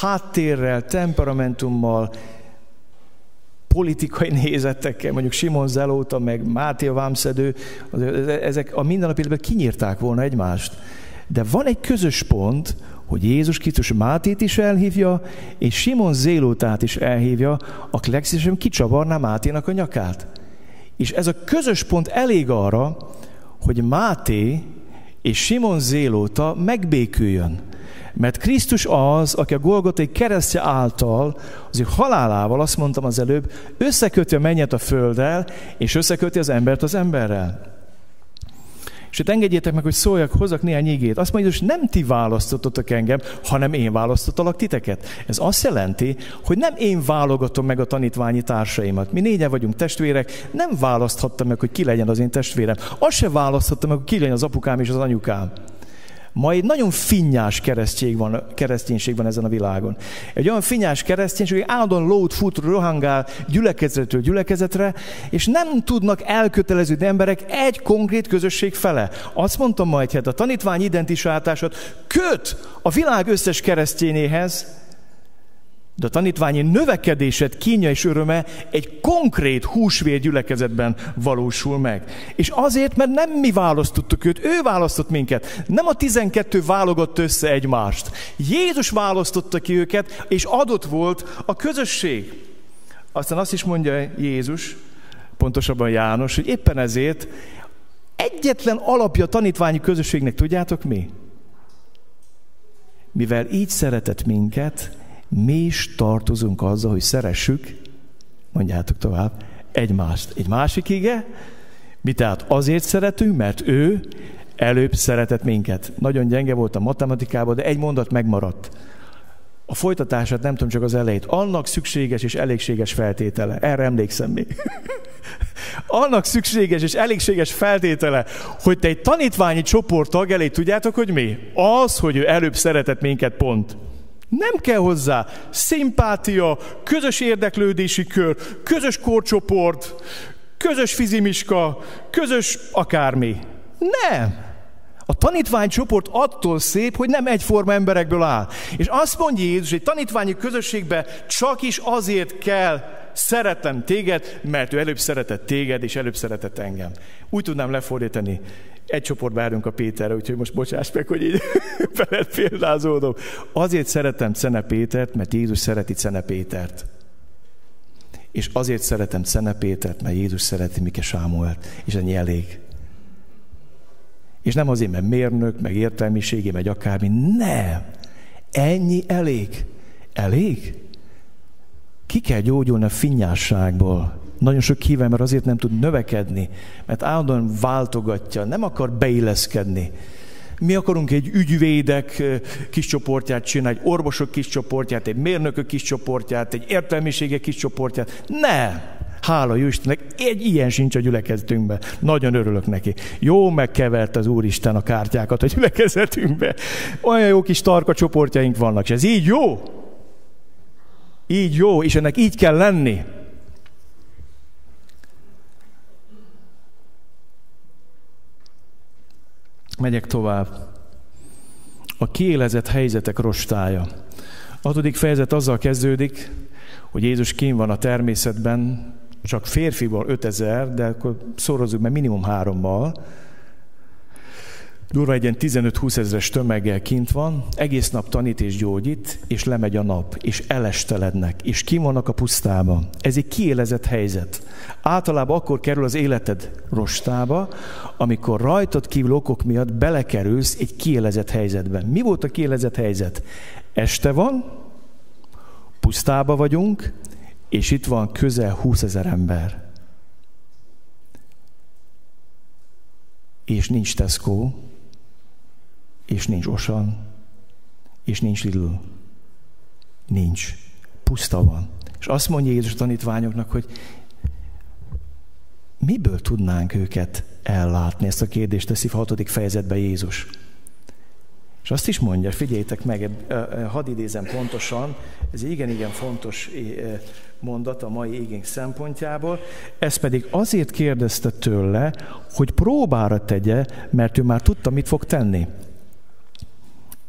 Háttérrel, temperamentummal, politikai nézetekkel, mondjuk Simon Zelóta, meg Máté a Vámszedő, ezek a mindennapi életben kinyírták volna egymást. De van egy közös pont, hogy Jézus Krisztus Mátét is elhívja, és Simon Zélótát is elhívja, aki legszívesebben kicsavarná Máténak a nyakát. És ez a közös pont elég arra, hogy Máté és Simon Zélóta megbéküljön. Mert Krisztus az, aki a Golgotai keresztje által, az ő halálával, azt mondtam az előbb, összeköti a mennyet a földdel, és összeköti az embert az emberrel. Itt engedjétek meg, hogy szóljak, hozzak néhány igét. Azt mondja, hogy nem ti választottatok engem, hanem én választottalak titeket. Ez azt jelenti, hogy nem én válogatom meg a tanítványi társaimat. Mi négyen vagyunk testvérek, nem választhattam meg, hogy ki legyen az én testvérem. Azt se választhattam meg, hogy ki legyen az apukám és az anyukám. Ma egy nagyon finnyás keresztség van, kereszténység van ezen a világon. Egy olyan finnyás kereszténység, hogy állandóan lót fut, rohangál gyülekezetről gyülekezetre, és nem tudnak elköteleződni emberek egy konkrét közösség fele. Azt mondtam majd, hogy a tanítvány identisátását köt a világ összes keresztényéhez, de a tanítványi növekedésed, kínja és öröme egy konkrét húsvér gyülekezetben valósul meg. És azért, mert nem mi választottuk őt, ő választott minket. Nem a tizenkettő válogott össze egymást. Jézus választotta ki őket, és adott volt a közösség. Aztán azt is mondja Jézus, pontosabban János, hogy éppen ezért egyetlen alapja a tanítványi közösségnek, tudjátok mi? Mivel így szeretett minket, mi is tartozunk azzal, hogy szeressük, mondjátok tovább, egymást. Egy másik ige, mi tehát azért szeretünk, mert ő előbb szeretett minket. Nagyon gyenge volt a matematikában, de egy mondat megmaradt. A folytatását nem tudom, csak az elejét. Annak szükséges és elégséges feltétele. Erre emlékszem még. Annak szükséges és elégséges feltétele, hogy te egy tanítványi csoport tag elé tudjátok, hogy mi? Az, hogy ő előbb szeretett minket, pont. Nem kell hozzá szimpátia, közös érdeklődési kör, közös korcsoport, közös fizimiska, közös akármi. Nem. A tanítványcsoport attól szép, hogy nem egyforma emberekből áll. És azt mondja Jézus, hogy tanítványi közösségbe csak is azért kell szeretem téged, mert ő előbb szeretett téged, és előbb szeretett engem. Úgy tudnám lefordítani egy csoport várunk a Péterre, úgyhogy most bocsáss meg, hogy így veled példázódom. Azért szeretem Cene Pétert, mert Jézus szereti Cene Pétert. És azért szeretem Cene Pétert, mert Jézus szereti Mike Sámuelt. És ennyi elég. És nem azért, mert mérnök, meg értelmiségé, meg akármi. Nem. Ennyi elég. Elég? Ki kell gyógyulni a finnyásságból. Nagyon sok hívember azért nem tud növekedni, mert állandóan váltogatja, nem akar beilleszkedni. Mi akarunk egy ügyvédek kis csoportját csinálni, egy orvosok kis csoportját, egy mérnökök kis csoportját, egy értelmiségek kis csoportját. Ne! Hála jó Istennek, egy ilyen sincs a gyülekezetünkben. Nagyon örülök neki. Jó megkevert az Úristen a kártyákat a gyülekezetünkbe. Olyan jó kis tarka csoportjaink vannak, és ez így jó. Így jó, és ennek így kell lenni. Megyek tovább. A kiélezett helyzetek rostája. A hatodik fejezet azzal kezdődik, hogy Jézus kín van a természetben, csak férfival 5000, de akkor szorozzuk meg minimum hárommal, durva egy ilyen 15-20 ezeres tömeggel kint van, egész nap tanít és gyógyít, és lemegy a nap, és elestelednek, és kimonnak a pusztába. Ez egy kiélezett helyzet. Általában akkor kerül az életed rostába, amikor rajtad kívül okok miatt belekerülsz egy kiélezett helyzetbe. Mi volt a kiélezett helyzet? Este van, pusztába vagyunk, és itt van közel 20 ezer ember. És nincs Tesco, és nincs Osan, és nincs Lidl. Nincs. Puszta van. És azt mondja Jézus a tanítványoknak, hogy miből tudnánk őket ellátni? Ezt a kérdést teszi a hatodik fejezetben Jézus. És azt is mondja, figyeljétek meg, hadd idézem pontosan, ez igen-igen fontos mondat a mai igény szempontjából, ez pedig azért kérdezte tőle, hogy próbára tegye, mert ő már tudta, mit fog tenni.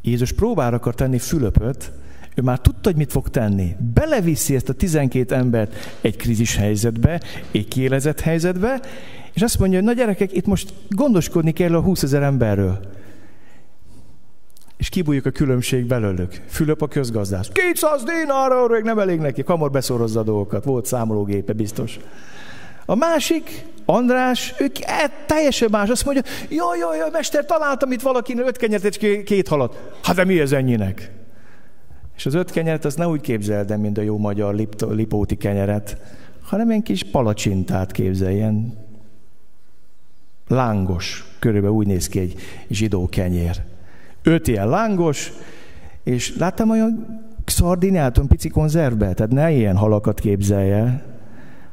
Jézus próbára akar tenni Fülöpöt, ő már tudta, hogy mit fog tenni. Beleviszi ezt a 12 embert egy krízis helyzetbe, egy kielezett helyzetbe, és azt mondja, hogy na gyerekek, itt most gondoskodni kell a 20 ezer emberről. És kibújjuk a különbség belőlük. Fülöp a közgazdász. 200 dinárra, nem elég neki. Kamor beszorozza a dolgokat. Volt számológépe biztos. A másik, András, ő e, teljesen más. Azt mondja, jaj, jaj, jaj, mester, találtam itt valakinek öt kenyert és két halat. Hát de mi ez ennyinek? És az öt kenyeret azt ne úgy képzeld el, mint a jó magyar lip, lipóti kenyeret, hanem egy kis palacsintát képzelj, ilyen lángos, körülbelül úgy néz ki egy zsidó kenyér. Öt ilyen lángos, és láttam olyan szardinát, olyan pici konzervbe, tehát ne ilyen halakat képzelje,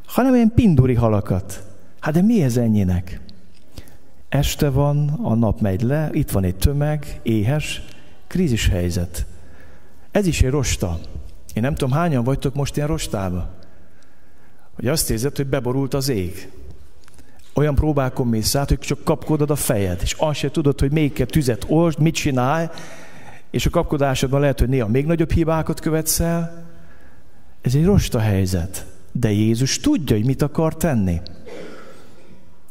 hanem ilyen pinduri halakat. Hát de mi ez ennyinek? Este van, a nap megy le, itt van egy tömeg, éhes, krízis helyzet. Ez is egy rosta. Én nem tudom, hányan vagytok most ilyen rostába? Hogy azt érzed, hogy beborult az ég. Olyan próbákon mész át, hogy csak kapkodod a fejed, és azt se tudod, hogy még kell tüzet olsd, mit csinálj, és a kapkodásodban lehet, hogy néha még nagyobb hibákat követsz el. Ez egy rosta helyzet. De Jézus tudja, hogy mit akar tenni.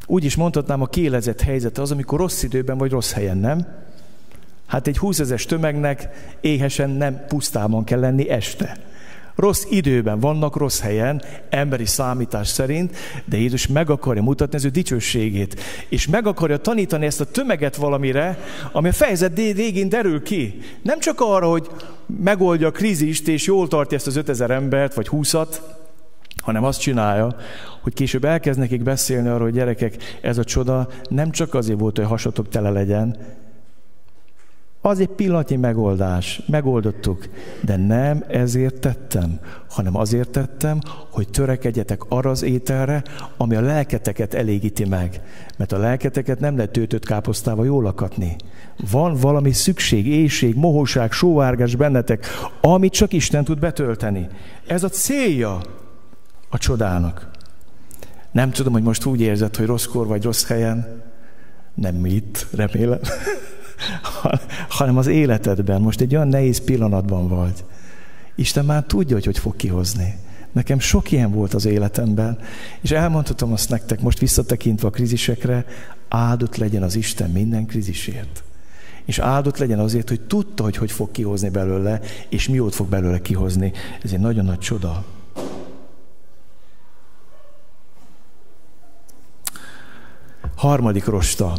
Úgy is mondhatnám, a kélezett helyzet az, amikor rossz időben vagy rossz helyen, nem? Hát egy 20 ezes tömegnek éhesen nem pusztában kell lenni este. Rossz időben vannak, rossz helyen, emberi számítás szerint, de Jézus meg akarja mutatni az ő dicsőségét. És meg akarja tanítani ezt a tömeget valamire, ami a fejezet végén derül ki. Nem csak arra, hogy megoldja a krízist, és jól tartja ezt az 5000 embert, vagy 20-at, hanem azt csinálja, hogy később elkezd nekik beszélni arról, hogy gyerekek, ez a csoda nem csak azért volt, hogy hasatok tele legyen, az egy pillanatnyi megoldás, megoldottuk, de nem ezért tettem, hanem azért tettem, hogy törekedjetek arra az ételre, ami a lelketeket elégíti meg. Mert a lelketeket nem lehet töltött káposztával jól lakatni. Van valami szükség, éjség, mohóság, sóvárgás bennetek, amit csak Isten tud betölteni. Ez a célja a csodának. Nem tudom, hogy most úgy érzed, hogy rosszkor vagy rossz helyen. Nem itt, remélem. hanem az életedben. Most egy olyan nehéz pillanatban vagy. Isten már tudja, hogy hogy fog kihozni. Nekem sok ilyen volt az életemben, és elmondhatom azt nektek, most visszatekintve a krizisekre, áldott legyen az Isten minden krizisért. És áldott legyen azért, hogy tudta, hogy hogy fog kihozni belőle, és mi ott fog belőle kihozni. Ez egy nagyon nagy csoda. Harmadik rosta,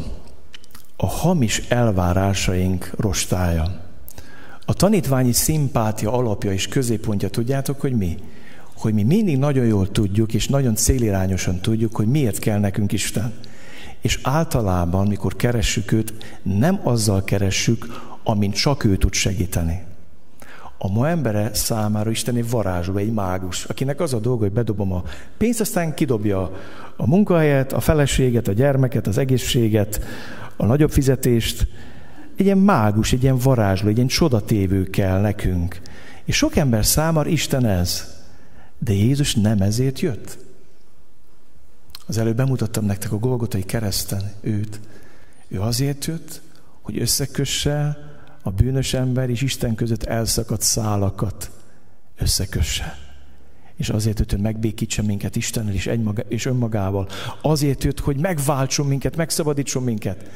a hamis elvárásaink rostája. A tanítványi szimpátia alapja és középpontja tudjátok, hogy mi? Hogy mi mindig nagyon jól tudjuk, és nagyon célirányosan tudjuk, hogy miért kell nekünk Isten. És általában, mikor keressük őt, nem azzal keressük, amint csak ő tud segíteni. A ma embere számára Isten egy varázsló, egy mágus, akinek az a dolga, hogy bedobom a pénzt, aztán kidobja a munkahelyet, a feleséget, a gyermeket, az egészséget, a nagyobb fizetést. Egy ilyen mágus, egy ilyen varázsló, egy ilyen csodatévő kell nekünk. És sok ember számára Isten ez. De Jézus nem ezért jött. Az előbb bemutattam nektek a Golgotai kereszten őt. Ő azért jött, hogy összekösse a bűnös ember és Isten között elszakadt szálakat. Összekösse. És azért jött, hogy megbékítsen minket Istennel és, egymaga, és önmagával. Azért jött, hogy megváltson minket, megszabadítson minket.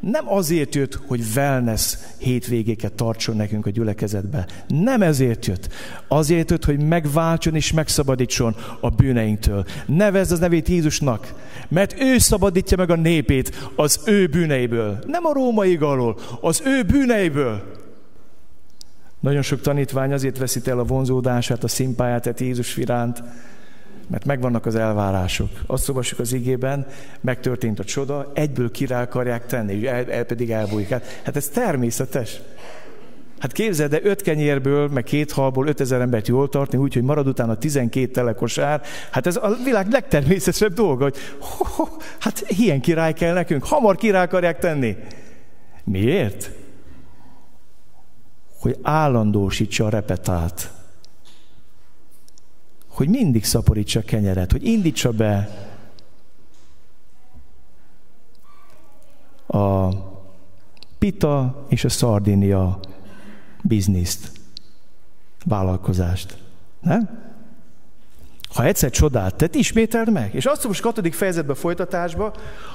Nem azért jött, hogy wellness hétvégéket tartson nekünk a gyülekezetbe. Nem ezért jött. Azért jött, hogy megváltson és megszabadítson a bűneinktől. Nevezd az nevét Jézusnak, mert ő szabadítja meg a népét az ő bűneiből. Nem a római galól, az ő bűneiből. Nagyon sok tanítvány azért veszít el a vonzódását, a szimpáját, tehát Jézus iránt, mert megvannak az elvárások. Azt olvassuk az igében, megtörtént a csoda, egyből kirá akarják tenni, el, el pedig elbújik. Hát, hát ez természetes. Hát képzeld, de öt kenyérből, meg két halból ötezer embert jól tartni, úgyhogy marad utána 12 telekosár. Hát ez a világ legtermészetesebb dolga, hogy ho, ho, hát ilyen király kell nekünk, hamar király akarják tenni. Miért? Hogy állandósítsa a repetát hogy mindig szaporítsa a kenyeret, hogy indítsa be a pita és a szardinia bizniszt, vállalkozást. Nem? Ha egyszer csodát tett, ismételd meg. És azt most katodik fejezetben folytatásba,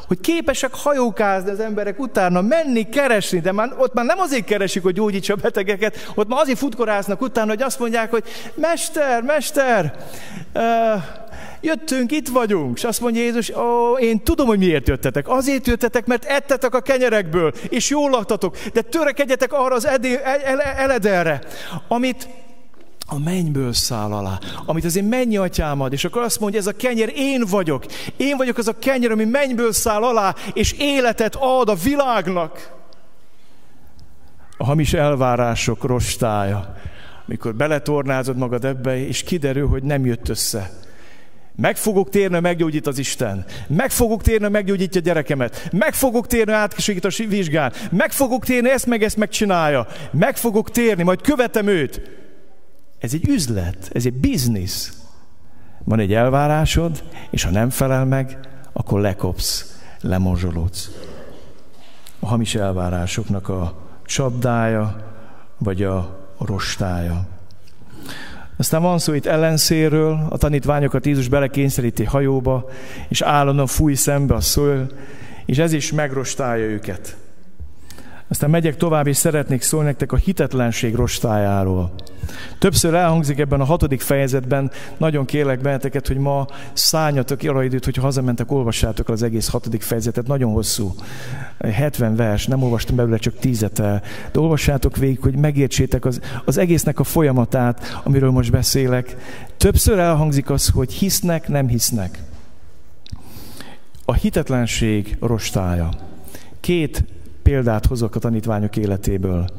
hogy képesek hajókázni az emberek utána, menni, keresni, de már, ott már nem azért keresik, hogy gyógyítsa a betegeket, ott már azért futkoráznak utána, hogy azt mondják, hogy mester, mester, uh, jöttünk, itt vagyunk. És azt mondja Jézus, ó, én tudom, hogy miért jöttetek. Azért jöttetek, mert ettetek a kenyerekből, és jól laktatok, de törekedjetek arra az edé, el, eledelre, amit a mennyből száll alá, amit az én mennyi atyámad, és akkor azt mondja, ez a kenyer én vagyok. Én vagyok az a kenyer, ami mennyből száll alá, és életet ad a világnak. A hamis elvárások rostája, mikor beletornázod magad ebbe, és kiderül, hogy nem jött össze. Meg fogok térni, meggyógyít az Isten. Meg fogok térni, meggyógyítja gyerekemet. Meg fogok térni, átkisegít a vizsgán. Meg fogok térni, ezt meg ezt megcsinálja. Meg fogok térni, majd követem őt. Ez egy üzlet, ez egy biznisz. Van egy elvárásod, és ha nem felel meg, akkor lekopsz, lemorzsolódsz. A hamis elvárásoknak a csapdája, vagy a rostája. Aztán van szó itt ellenszéről, a tanítványokat Jézus belekényszeríti hajóba, és állandóan fúj szembe a szöl, és ez is megrostálja őket. Aztán megyek tovább, és szeretnék szólni nektek a hitetlenség rostájáról. Többször elhangzik ebben a hatodik fejezetben, nagyon kérlek benneteket, hogy ma szálljatok arra időt, hogyha hazamentek, olvassátok az egész hatodik fejezetet, nagyon hosszú. 70 vers, nem olvastam belőle csak tízet el, de olvassátok végig, hogy megértsétek az, az egésznek a folyamatát, amiről most beszélek. Többször elhangzik az, hogy hisznek, nem hisznek. A hitetlenség rostája. Két példát hozok a tanítványok életéből.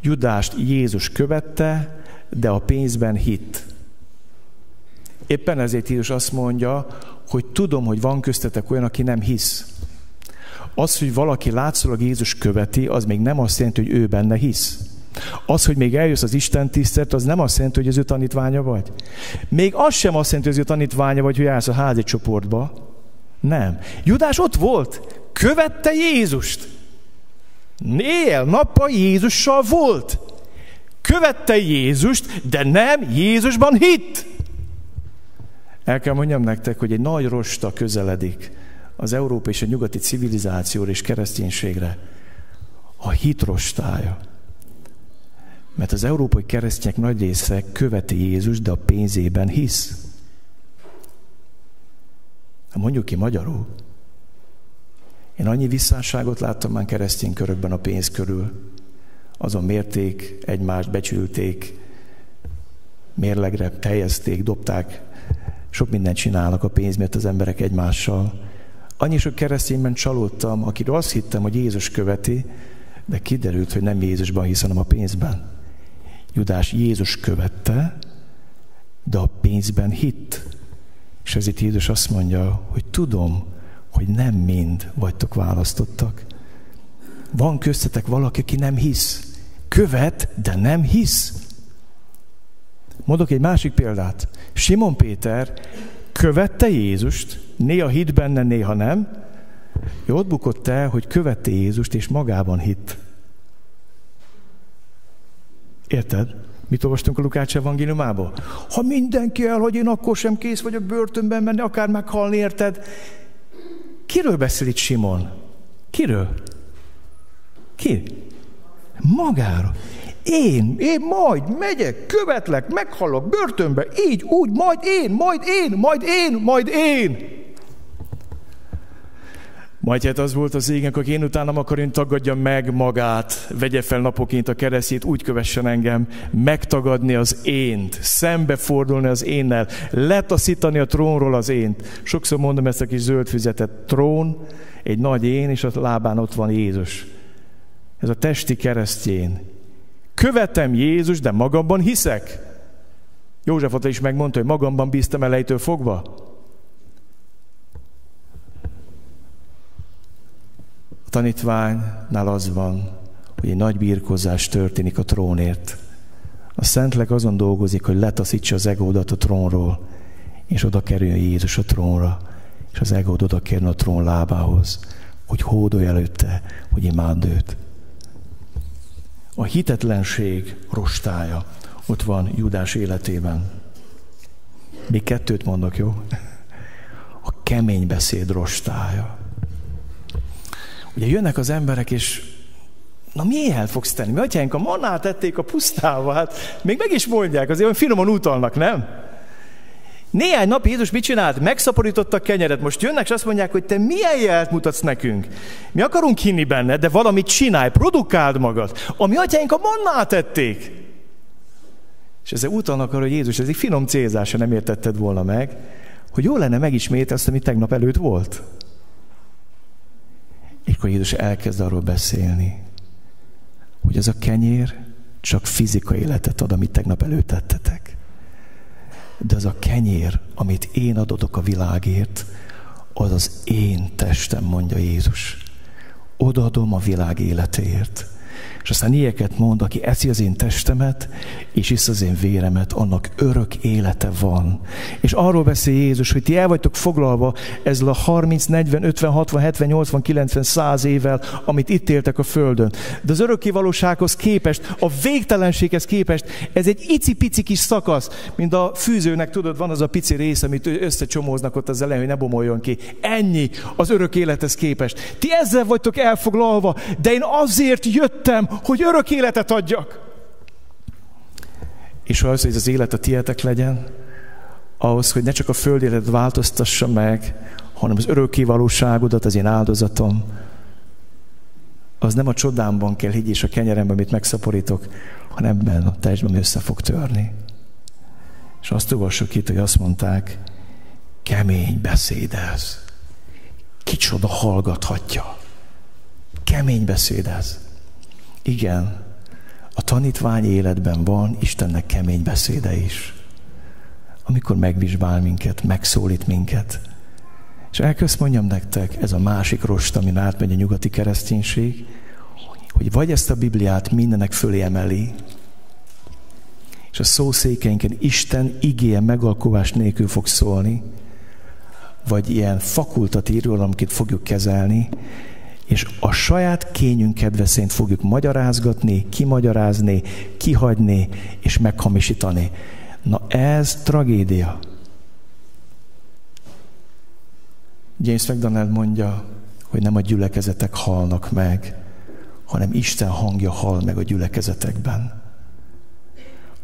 Judást Jézus követte, de a pénzben hitt. Éppen ezért Jézus azt mondja, hogy tudom, hogy van köztetek olyan, aki nem hisz. Az, hogy valaki látszólag Jézus követi, az még nem azt jelenti, hogy ő benne hisz. Az, hogy még eljössz az Isten tisztelt, az nem azt jelenti, hogy az ő tanítványa vagy. Még az sem azt jelenti, hogy az ő tanítványa vagy, hogy állsz a házi csoportba. Nem. Judás ott volt, követte Jézust. Éjjel, nappal Jézussal volt. Követte Jézust, de nem Jézusban hitt. El kell mondjam nektek, hogy egy nagy rosta közeledik az Európa és a nyugati civilizációra és kereszténységre. A hit rostája. Mert az európai keresztények nagy része követi Jézus, de a pénzében hisz. Mondjuk ki magyarul. Én annyi visszásságot láttam már keresztény körökben a pénz körül. Azon mérték, egymást becsülték, mérlegre teljezték, dobták. Sok mindent csinálnak a pénz miatt az emberek egymással. Annyi sok keresztényben csalódtam, akiről azt hittem, hogy Jézus követi, de kiderült, hogy nem Jézusban hisz, hanem a pénzben. Judás Jézus követte, de a pénzben hitt. És ezért Jézus azt mondja, hogy tudom, hogy nem mind vagytok választottak. Van köztetek valaki, aki nem hisz. Követ, de nem hisz. Mondok egy másik példát. Simon Péter követte Jézust, néha hit benne, néha nem. Ő ott bukott el, hogy követte Jézust, és magában hitt. Érted? Mit olvastunk a Lukács evangéliumából? Ha mindenki elhagy, én akkor sem kész vagyok börtönben menni, akár meghalni, érted? Kiről beszél itt Simon? Kiről? Ki? Magáról. Én, én majd megyek, követlek, meghalok börtönbe, így, úgy, majd én, majd én, majd én, majd én. Majd hát az volt az égen, hogy én utánam akkor én tagadja meg magát, vegye fel napoként a keresztjét, úgy kövessen engem, megtagadni az ént, szembefordulni az énnel, letaszítani a trónról az ént. Sokszor mondom ezt a kis zöld füzetet, trón, egy nagy én, és a lábán ott van Jézus. Ez a testi keresztjén. Követem Jézus, de magamban hiszek. József is megmondta, hogy magamban bíztam elejétől fogva. Tanítványnál az van, hogy egy nagy birkozás történik a trónért. A Szentlek azon dolgozik, hogy letaszítsa az egódat a trónról, és oda kerüljön Jézus a trónra, és az egód oda kerül a trón lábához, hogy hódolj előtte, hogy imád őt. A hitetlenség rostája ott van Judás életében. Még kettőt mondok, jó? A kemény beszéd rostája. Ugye jönnek az emberek, és na el fogsz tenni? Mi atyánk a manát tették a pusztába, hát még meg is mondják, azért olyan finoman utalnak, nem? Néhány nap Jézus mit csinált? Megszaporította a kenyeret. Most jönnek, és azt mondják, hogy te milyen jelt mutatsz nekünk. Mi akarunk hinni benne, de valamit csinálj, produkáld magad. A mi atyáink a mannát tették. És ezzel utalnak arra, hogy Jézus, ez egy finom célzása, nem értetted volna meg, hogy jó lenne megismételni azt, ami tegnap előtt volt. És akkor Jézus elkezd arról beszélni, hogy ez a kenyér csak fizikai életet ad, amit tegnap előtt tettetek. De az a kenyér, amit én adodok a világért, az az én testem, mondja Jézus. Odaadom a világ életéért. És aztán ilyeket mond, aki eszi az én testemet, és isz az én véremet, annak örök élete van. És arról beszél Jézus, hogy ti el vagytok foglalva ezzel a 30, 40, 50, 60, 70, 80, 90, 100 évvel, amit itt éltek a Földön. De az örökkivalósághoz képest, a végtelenséghez képest, ez egy icipici kis szakasz, mint a fűzőnek, tudod, van az a pici rész, amit összecsomóznak ott az elején, hogy ne bomoljon ki. Ennyi az örök élethez képest. Ti ezzel vagytok elfoglalva, de én azért jöttem, hogy örök életet adjak. És ahhoz, hogy az élet a tietek legyen, ahhoz, hogy ne csak a föld életet változtassa meg, hanem az örökké valóságodat, az én áldozatom, az nem a csodámban kell higgy és a kenyeremben, amit megszaporítok, hanem ebben a testben össze fog törni. És azt olvassuk itt, hogy azt mondták, kemény beszédez. Kicsoda hallgathatja. Kemény beszédez. Igen, a tanítvány életben van Istennek kemény beszéde is. Amikor megvizsgál minket, megszólít minket. És elkezd mondjam nektek, ez a másik rost, amin átmegy a nyugati kereszténység, hogy vagy ezt a Bibliát mindenek fölé emeli, és a szószékeinken Isten igéje megalkovás nélkül fog szólni, vagy ilyen fakultatív amit fogjuk kezelni, és a saját kényünk kedve fogjuk magyarázgatni, kimagyarázni, kihagyni és meghamisítani. Na ez tragédia. James McDonald mondja, hogy nem a gyülekezetek halnak meg, hanem Isten hangja hal meg a gyülekezetekben.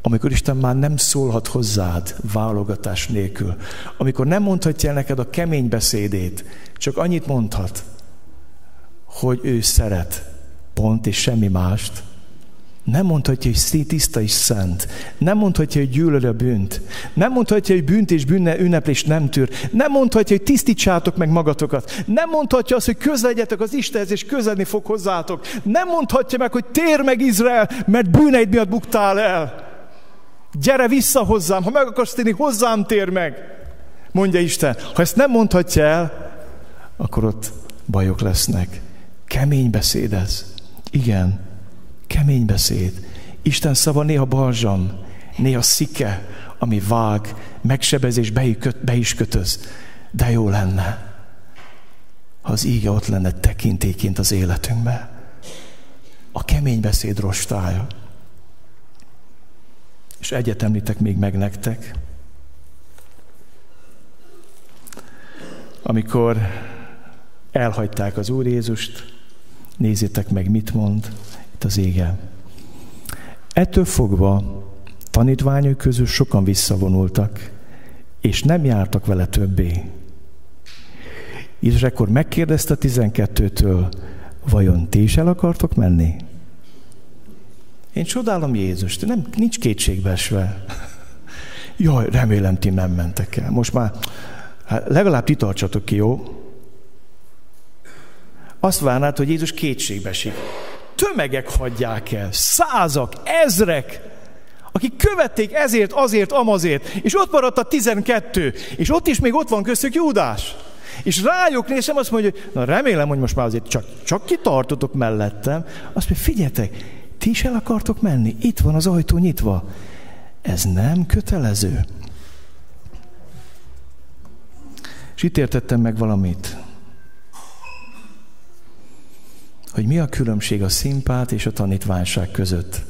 Amikor Isten már nem szólhat hozzád válogatás nélkül, amikor nem mondhatja neked a kemény beszédét, csak annyit mondhat, hogy ő szeret, pont és semmi mást, Nem mondhatja, hogy tiszta és szent. Nem mondhatja, hogy gyűlöl a bűnt. Nem mondhatja, hogy bűnt és bűnne ünneplés nem tűr. Nem mondhatja, hogy tisztítsátok meg magatokat. Nem mondhatja azt, hogy közeledjetek az Istenhez, és közelni fog hozzátok. Nem mondhatja meg, hogy tér meg Izrael, mert bűneid miatt buktál el. Gyere vissza hozzám, ha meg akarsz tenni, hozzám tér meg. Mondja Isten. Ha ezt nem mondhatja el, akkor ott bajok lesznek. Kemény beszéd ez. Igen, kemény beszéd. Isten szava néha balzsam, néha szike, ami vág, megsebez be is kötöz. De jó lenne, ha az íge ott lenne tekintéként az életünkbe. A kemény beszéd rostája. És egyet említek még meg nektek. Amikor elhagyták az Úr Jézust, nézzétek meg, mit mond itt az ége. Ettől fogva tanítványok közül sokan visszavonultak, és nem jártak vele többé. És akkor megkérdezte a 12-től, vajon ti is el akartok menni? Én csodálom Jézust, nem, nincs kétségbeesve. Jaj, remélem ti nem mentek el. Most már hát legalább ti tartsatok ki, jó? Azt várnád, hogy Jézus kétségbe esik. Tömegek hagyják el, százak, ezrek, akik követték ezért, azért, amazért, és ott maradt a tizenkettő, és ott is még ott van köztük Júdás. És rájuk nézem, azt mondja, hogy na remélem, hogy most már azért csak, csak kitartotok mellettem. Azt mondja, figyeljetek, ti is el akartok menni? Itt van az ajtó nyitva. Ez nem kötelező. És itt értettem meg valamit hogy mi a különbség a szimpát és a tanítványság között.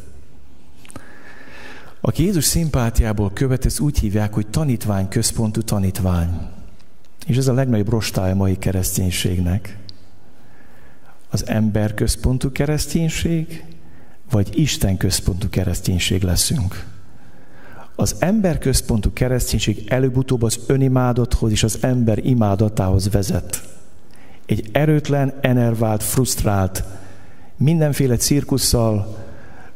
Aki Jézus szimpátiából követ, ezt úgy hívják, hogy tanítvány központú tanítvány. És ez a legnagyobb rostája mai kereszténységnek. Az ember központú kereszténység, vagy Isten központú kereszténység leszünk. Az ember központú kereszténység előbb-utóbb az önimádathoz és az ember imádatához vezet egy erőtlen, enervált, frusztrált, mindenféle cirkusszal,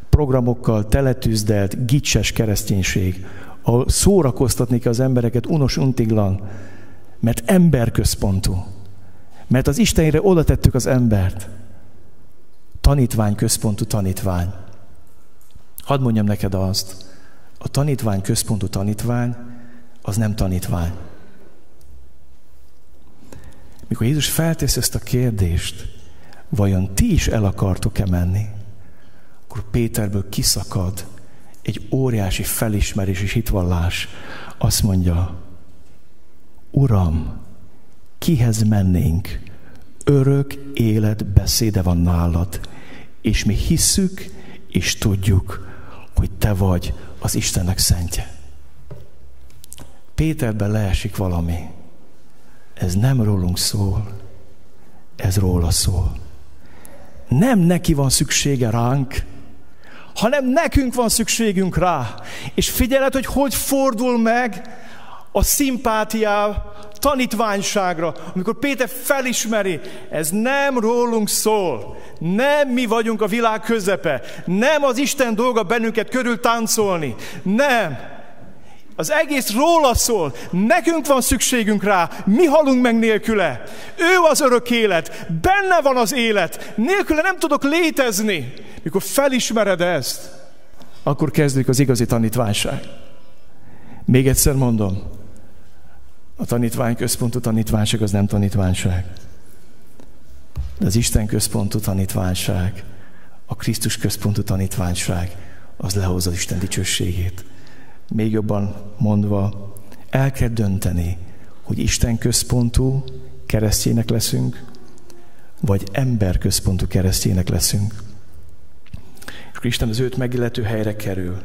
programokkal teletűzdelt, gicses kereszténység, ahol szórakoztatni kell az embereket unos untiglan, mert emberközpontú. Mert az Istenére oda tettük az embert. Tanítvány központú tanítvány. Hadd mondjam neked azt, a tanítvány központú tanítvány, az nem tanítvány. Mikor Jézus feltesz ezt a kérdést, vajon ti is el akartok-e menni? Akkor Péterből kiszakad egy óriási felismerés és hitvallás. Azt mondja, Uram, kihez mennénk? Örök élet beszéde van nálad, és mi hisszük és tudjuk, hogy te vagy az Istennek szentje. Péterben leesik valami ez nem rólunk szól, ez róla szól. Nem neki van szüksége ránk, hanem nekünk van szükségünk rá. És figyeled, hogy hogy fordul meg a szimpátiá tanítványságra, amikor Péter felismeri, ez nem rólunk szól, nem mi vagyunk a világ közepe, nem az Isten dolga bennünket körül táncolni, nem, az egész róla szól. Nekünk van szükségünk rá. Mi halunk meg nélküle. Ő az örök élet. Benne van az élet. Nélküle nem tudok létezni. Mikor felismered ezt, akkor kezdődik az igazi tanítványság. Még egyszer mondom, a tanítvány központú tanítványság az nem tanítványság. De az Isten központú tanítványság, a Krisztus központú tanítványság, az lehozza Isten dicsőségét még jobban mondva, el kell dönteni, hogy Isten központú keresztjének leszünk, vagy ember központú keresztjének leszünk. És akkor Isten az őt megillető helyre kerül,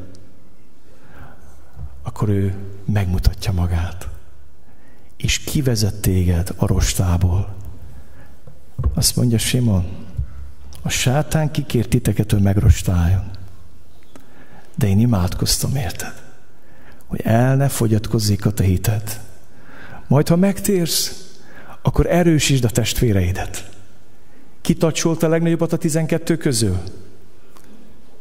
akkor ő megmutatja magát, és kivezet téged a rostából. Azt mondja Simon, a sátán kikért titeket, hogy megrostáljon. De én imádkoztam érted hogy el ne fogyatkozzék a te hited. Majd, ha megtérsz, akkor erősítsd a testvéreidet. Ki a legnagyobbat a tizenkettő közül?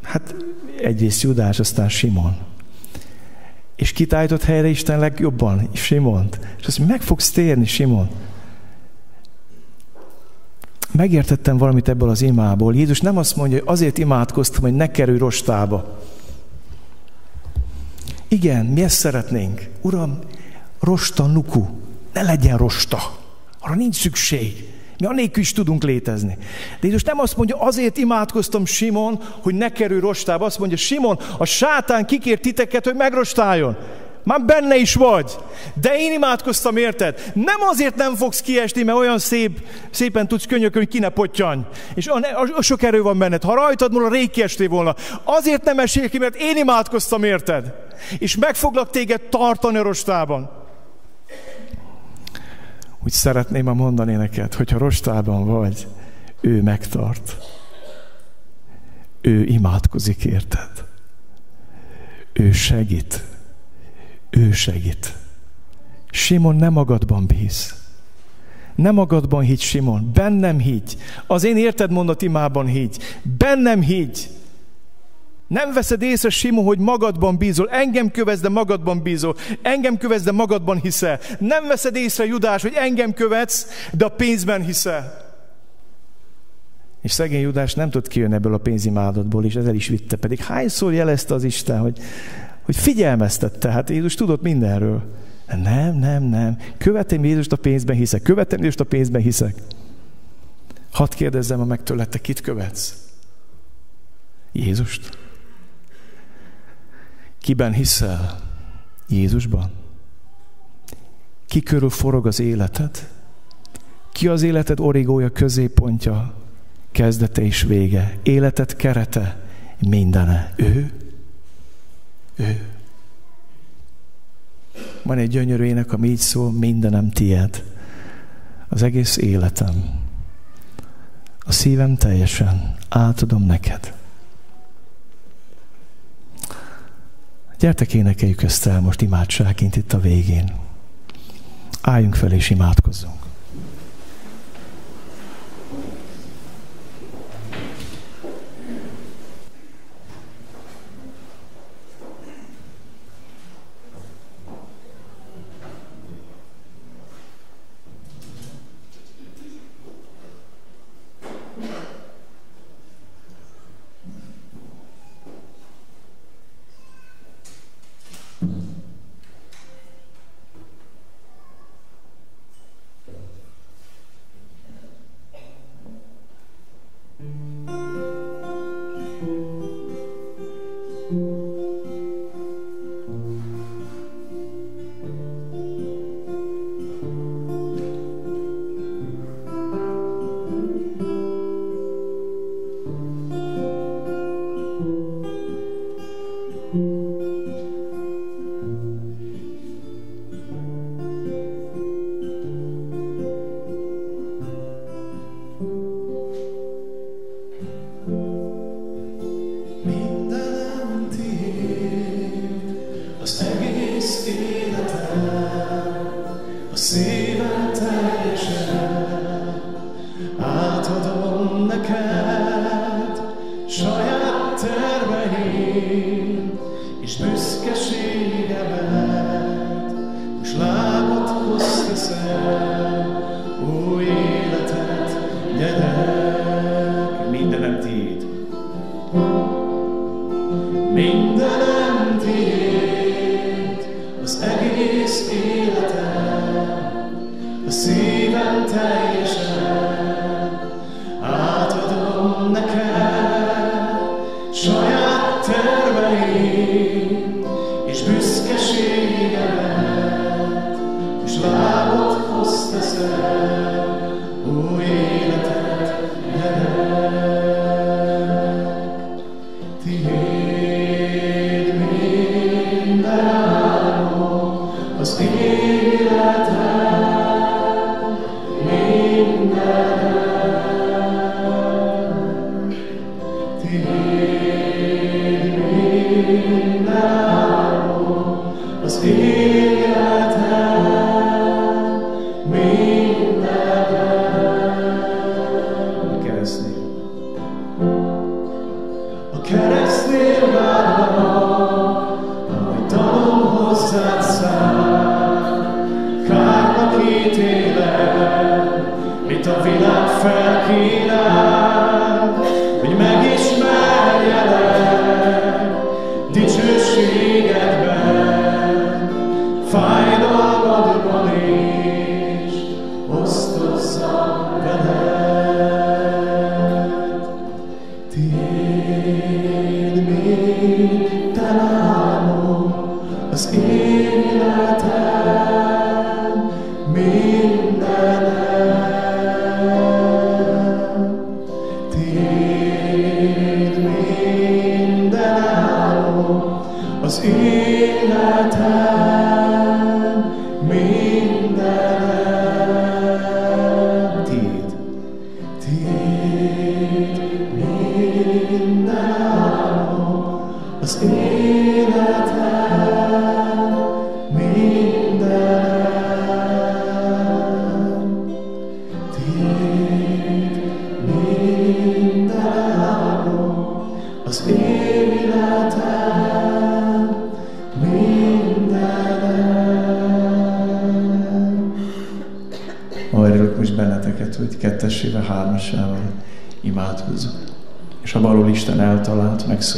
Hát egyrészt Judás, aztán Simon. És kitállított helyre Isten legjobban, Simont. És azt mondja, meg fogsz térni, Simon. Megértettem valamit ebből az imából. Jézus nem azt mondja, hogy azért imádkoztam, hogy ne kerülj rostába. Igen, mi ezt szeretnénk. Uram, rosta nuku, ne legyen rosta. Arra nincs szükség. Mi anélkül is tudunk létezni. De Jézus nem azt mondja, azért imádkoztam Simon, hogy ne kerülj rostába. Azt mondja, Simon, a sátán kikért titeket, hogy megrostáljon. Már benne is vagy. De én imádkoztam, érted? Nem azért nem fogsz kiesni, mert olyan szép, szépen tudsz könyökölni, ki ne pottyanj. És a, a, a sok erő van benned. Ha rajtad volna, rég kiestél volna. Azért nem esél ki, mert én imádkoztam, érted? És meg foglak téged tartani a rostában. Úgy szeretném mondani neked, hogyha rostában vagy, ő megtart. Ő imádkozik, érted? Ő segít. Ő segít. Simon nem magadban bíz. Nem magadban higgy, Simon. Bennem higgy. Az én érted mondat imában higgy. Bennem higgy. Nem veszed észre, Simon, hogy magadban bízol. Engem követsz, de magadban bízol. Engem követsz, de magadban hiszel. Nem veszed észre, Judás, hogy engem követsz, de a pénzben hiszel. És szegény Judás nem tud kijönni ebből a pénzimádatból, és ezzel is vitte. Pedig hányszor jelezte az Isten, hogy, hogy figyelmeztette, hát Jézus tudott mindenről. Nem, nem, nem. Követem Jézust a pénzben hiszek. Követem Jézust a pénzben hiszek. Hadd kérdezzem a meg kit követsz? Jézust? Kiben hiszel? Jézusban? Ki körül forog az életed? Ki az életed origója, középpontja, kezdete és vége? Életed kerete, mindene. Ő? Ő. Van egy gyönyörű ének, ami így szól, mindenem tied. Az egész életem. A szívem teljesen átadom neked. Gyertek énekeljük ezt el most imádságként itt a végén. Álljunk fel és imádkozzunk. Büszkeségemet, és lábadhoz teszem új életet, gyerek, mindenem tiéd. Mindenem tiéd, az egész életem, a szívem teljesen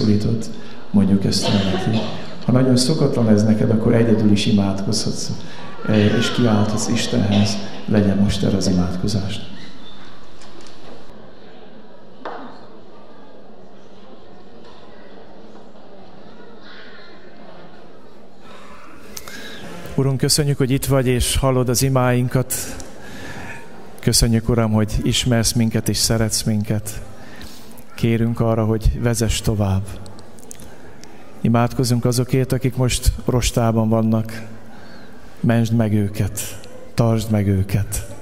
megszólított, mondjuk ezt el neki. Ha nagyon szokatlan ez neked, akkor egyedül is imádkozhatsz, eh, és kiálthatsz Istenhez, legyen most erre az imádkozást. Urunk, köszönjük, hogy itt vagy, és hallod az imáinkat. Köszönjük, Uram, hogy ismersz minket és szeretsz minket. Kérünk arra, hogy vezess tovább. Imádkozunk azokért, akik most rostában vannak. Mentsd meg őket, tartsd meg őket.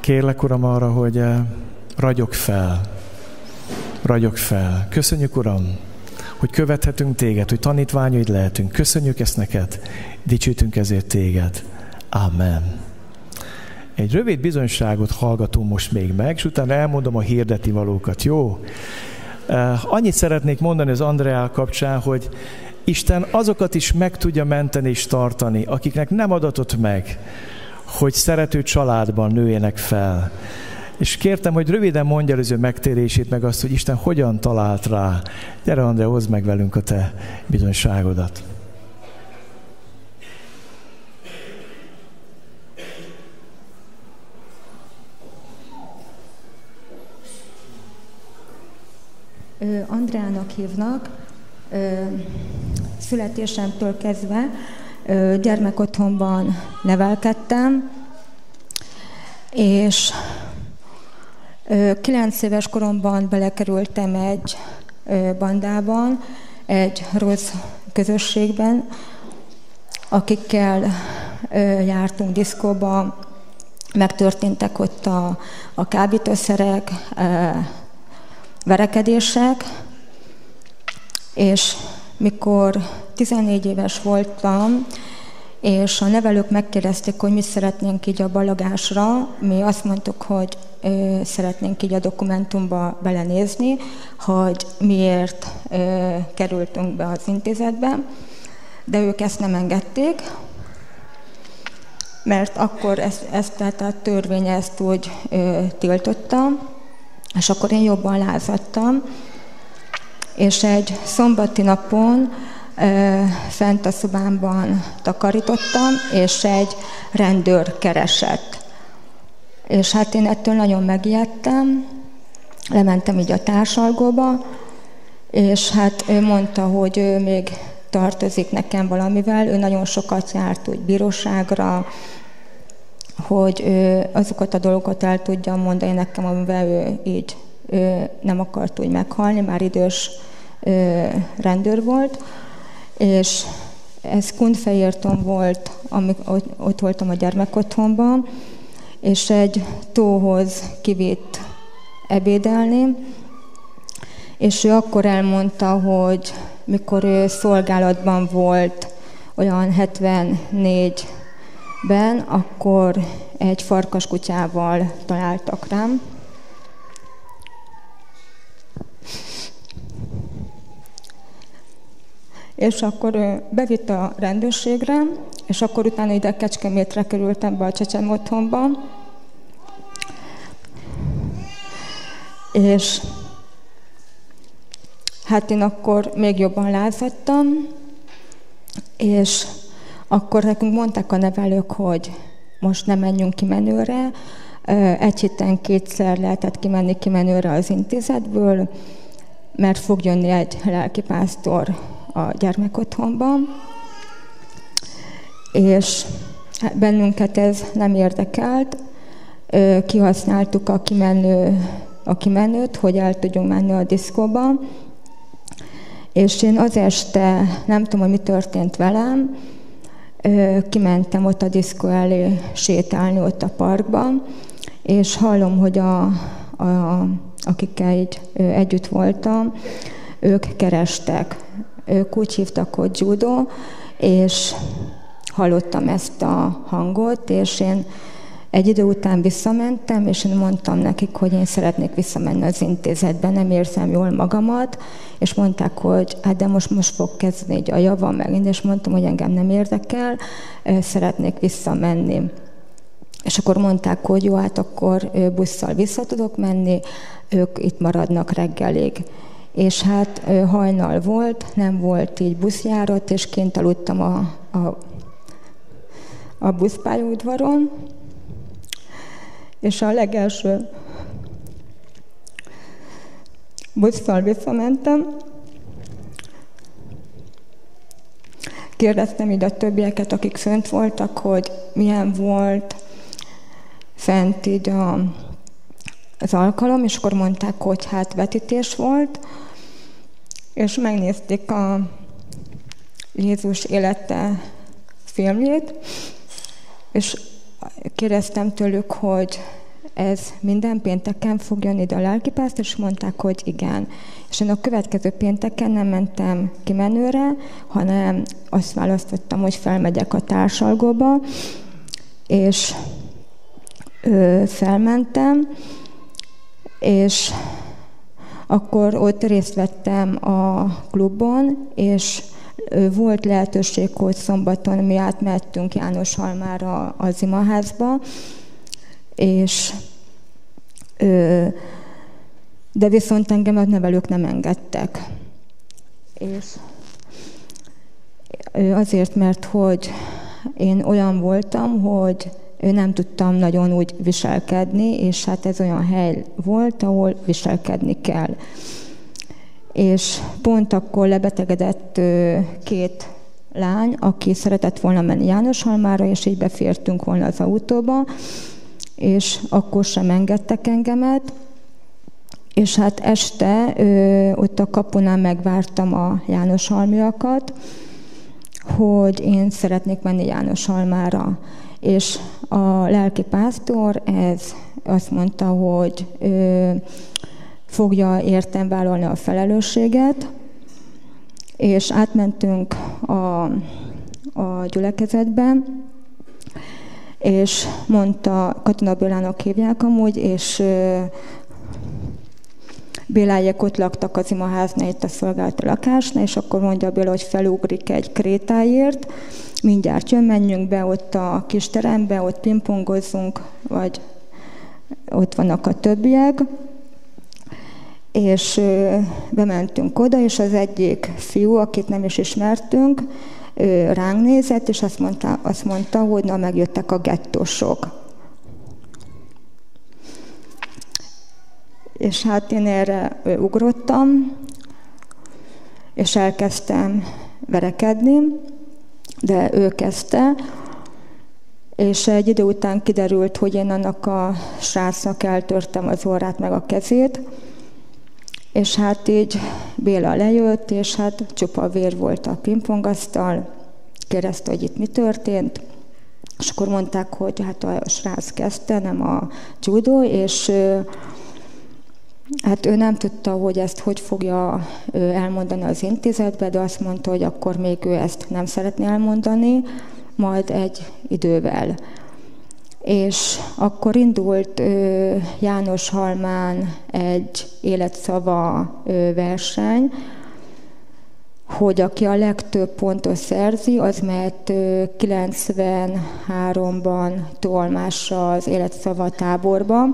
Kérlek, Uram, arra, hogy eh, ragyog fel, ragyog fel. Köszönjük, Uram, hogy követhetünk téged, hogy tanítványaid lehetünk. Köszönjük ezt neked, dicsőítünk ezért téged. Amen. Egy rövid bizonyságot hallgatunk most még meg, és utána elmondom a hirdeti valókat, jó? Uh, annyit szeretnék mondani az Andreál kapcsán, hogy Isten azokat is meg tudja menteni és tartani, akiknek nem adatott meg, hogy szerető családban nőjenek fel. És kértem, hogy röviden mondja el az ő megtérését, meg azt, hogy Isten hogyan talált rá. Gyere, André, hozd meg velünk a te bizonyságodat. Ö, Andrának hívnak. Születésemtől kezdve gyermekotthonban nevelkedtem, és kilenc éves koromban belekerültem egy bandában, egy rossz közösségben, akikkel jártunk diszkóba, megtörténtek ott a, a kábítószerek, verekedések, és mikor 14 éves voltam, és a nevelők megkérdezték, hogy mit szeretnénk így a balagásra, mi azt mondtuk, hogy ö, szeretnénk így a dokumentumba belenézni, hogy miért ö, kerültünk be az intézetbe, de ők ezt nem engedték, mert akkor ezt, ezt tehát a törvény ezt úgy ö, tiltotta, és akkor én jobban lázadtam, és egy szombati napon ö, fent a szobámban takarítottam, és egy rendőr keresett. És hát én ettől nagyon megijedtem, lementem így a társalgóba, és hát ő mondta, hogy ő még tartozik nekem valamivel, ő nagyon sokat járt úgy bíróságra, hogy ő azokat a dolgokat el tudja mondani nekem, amivel ő így ő nem akart úgy meghalni, már idős ö, rendőr volt, és ez Kunfehérton volt, amikor ott, ott voltam a gyermekotthonban, és egy tóhoz kivitt ebédelni, és ő akkor elmondta, hogy mikor ő szolgálatban volt, olyan ben, akkor egy farkaskutyával találtak rám. És akkor bevitt a rendőrségre, és akkor utána ide Kecskemétre kerültem be a Csecsen otthonba. És hát én akkor még jobban lázadtam, és akkor nekünk mondták a nevelők, hogy most nem menjünk kimenőre. Egy héten kétszer lehetett kimenni kimenőre az intézetből, mert fog jönni egy lelkipásztor a gyermekotthonban, és hát bennünket ez nem érdekelt. Kihasználtuk a, kimenő, a kimenőt, hogy el tudjunk menni a diszkóba, és én az este, nem tudom, hogy mi történt velem, kimentem ott a diszkó elé sétálni ott a parkban, és hallom, hogy a, a, akikkel így együtt voltam, ők kerestek. Ők úgy hívtak, hogy judo, és hallottam ezt a hangot, és én egy idő után visszamentem, és én mondtam nekik, hogy én szeretnék visszamenni az intézetbe, nem érzem jól magamat, és mondták, hogy hát de most, most fog kezdeni a java megint, és mondtam, hogy engem nem érdekel, szeretnék visszamenni. És akkor mondták, hogy jó, hát akkor busszal vissza tudok menni, ők itt maradnak reggelig. És hát hajnal volt, nem volt így buszjárat, és kint aludtam a, a, a buszpályaudvaron, és a legelső busszal visszamentem, kérdeztem így a többieket, akik fönt voltak, hogy milyen volt fent így a, az alkalom, és akkor mondták, hogy hát vetítés volt, és megnézték a Jézus élete filmjét, és kérdeztem tőlük, hogy ez minden pénteken fog jönni ide a lelkipászt, és mondták, hogy igen. És én a következő pénteken nem mentem kimenőre, hanem azt választottam, hogy felmegyek a társalgóba, és ö, felmentem, és akkor ott részt vettem a klubon, és volt lehetőség, hogy szombaton mi átmettünk János Halmára az imaházba, és de viszont engem a nevelők nem engedtek. És azért, mert hogy én olyan voltam, hogy nem tudtam nagyon úgy viselkedni, és hát ez olyan hely volt, ahol viselkedni kell és pont akkor lebetegedett két lány, aki szeretett volna menni János Halmára, és így befértünk volna az autóba, és akkor sem engedtek engemet, és hát este ö, ott a kapunál megvártam a János Halmiakat, hogy én szeretnék menni János Halmára. És a lelki pásztor ez azt mondta, hogy ö, fogja értem vállalni a felelősséget, és átmentünk a, a gyülekezetbe, és mondta, Katina Bélának hívják amúgy, és Bélájék ott laktak az imaháznál, itt a szolgálati lakásnál, és akkor mondja Béla, hogy felugrik egy krétáért, mindjárt jön, menjünk be ott a kis terembe, ott pingpongozzunk, vagy ott vannak a többiek, és bementünk oda, és az egyik fiú, akit nem is ismertünk, ránk nézett, és azt mondta, azt mondta hogy na megjöttek a gettósok. És hát én erre ugrottam, és elkezdtem verekedni, de ő kezdte, és egy idő után kiderült, hogy én annak a srácnak eltörtem az orrát meg a kezét, és hát így Béla lejött, és hát csupa vér volt a pingpongasztal, kérdezte, hogy itt mi történt, és akkor mondták, hogy hát a srác kezdte, nem a judo, és hát ő nem tudta, hogy ezt hogy fogja elmondani az intézetbe, de azt mondta, hogy akkor még ő ezt nem szeretné elmondani, majd egy idővel és akkor indult János Halmán egy életszava verseny, hogy aki a legtöbb pontot szerzi, az mehet 93-ban tolmásra az életszava táborba,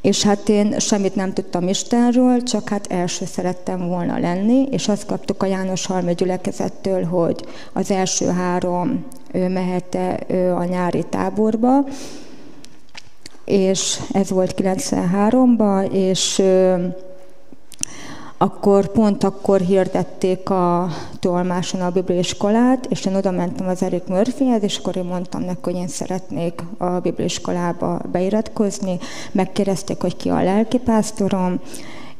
És hát én semmit nem tudtam Istenről, csak hát első szerettem volna lenni, és azt kaptuk a János Halmi gyülekezettől, hogy az első három ő mehet ő a nyári táborba, és ez volt 93-ban, és akkor pont akkor hirdették a tolmáson a bibliiskolát, és én oda mentem az Erik Murphyhez, és akkor én mondtam neki, hogy én szeretnék a bibliiskolába beiratkozni. Megkérdezték, hogy ki a lelkipásztorom,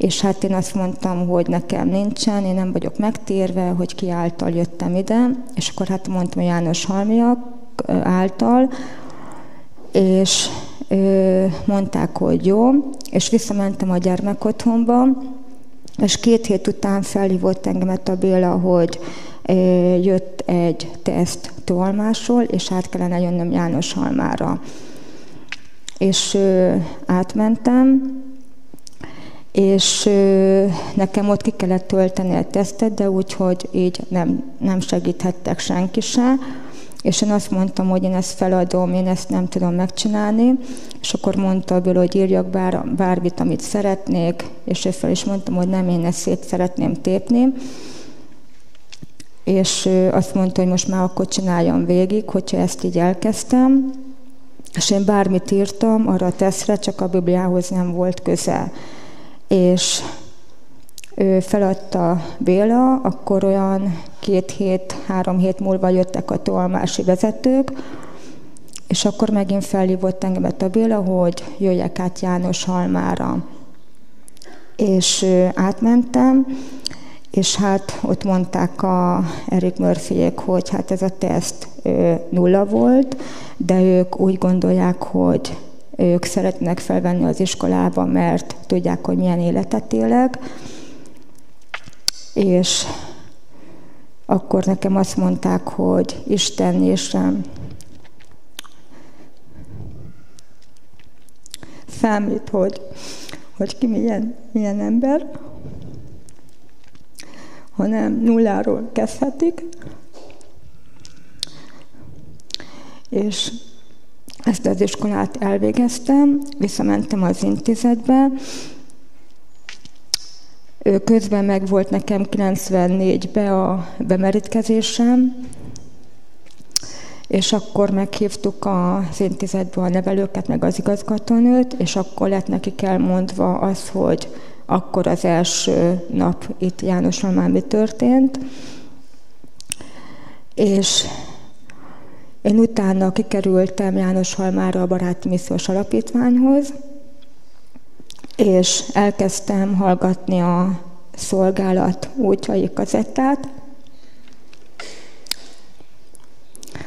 és hát én azt mondtam, hogy nekem nincsen, én nem vagyok megtérve, hogy ki által jöttem ide, és akkor hát mondtam, János Halmiak által, és mondták, hogy jó, és visszamentem a gyermekotthonba, és két hét után felhívott engemet a Béla, hogy jött egy teszt tolmásról, és át kellene jönnöm János Halmára. És átmentem, és nekem ott ki kellett tölteni a tesztet, de úgyhogy így nem, nem segíthettek senki se. És én azt mondtam, hogy én ezt feladom, én ezt nem tudom megcsinálni, és akkor mondta Bill, hogy írjak bár, bármit, amit szeretnék, és én fel is mondtam, hogy nem, én ezt szét szeretném tépni. És azt mondta, hogy most már akkor csináljam végig, hogyha ezt így elkezdtem. És én bármit írtam arra a teszre, csak a Bibliához nem volt köze. És ő feladta Béla, akkor olyan két hét, három hét múlva jöttek a tolmási vezetők, és akkor megint felhívott engemet a Béla, hogy jöjjek át János Halmára. És átmentem, és hát ott mondták a Erik Murphyék, hogy hát ez a teszt nulla volt, de ők úgy gondolják, hogy ők szeretnek felvenni az iskolába, mert tudják, hogy milyen életet élek. És akkor nekem azt mondták, hogy Isten és számít, hogy, hogy ki milyen, milyen ember, hanem nulláról kezdhetik, és ezt az iskolát elvégeztem, visszamentem az intézetbe, Közben meg volt nekem 94-ben a bemerítkezésem, és akkor meghívtuk az intézetbe a nevelőket, meg az igazgatónőt, és akkor lett nekik elmondva az, hogy akkor az első nap itt János már mi történt. És én utána kikerültem János Halmára a Baráti Missziós Alapítványhoz, és elkezdtem hallgatni a szolgálat útjai kazettát,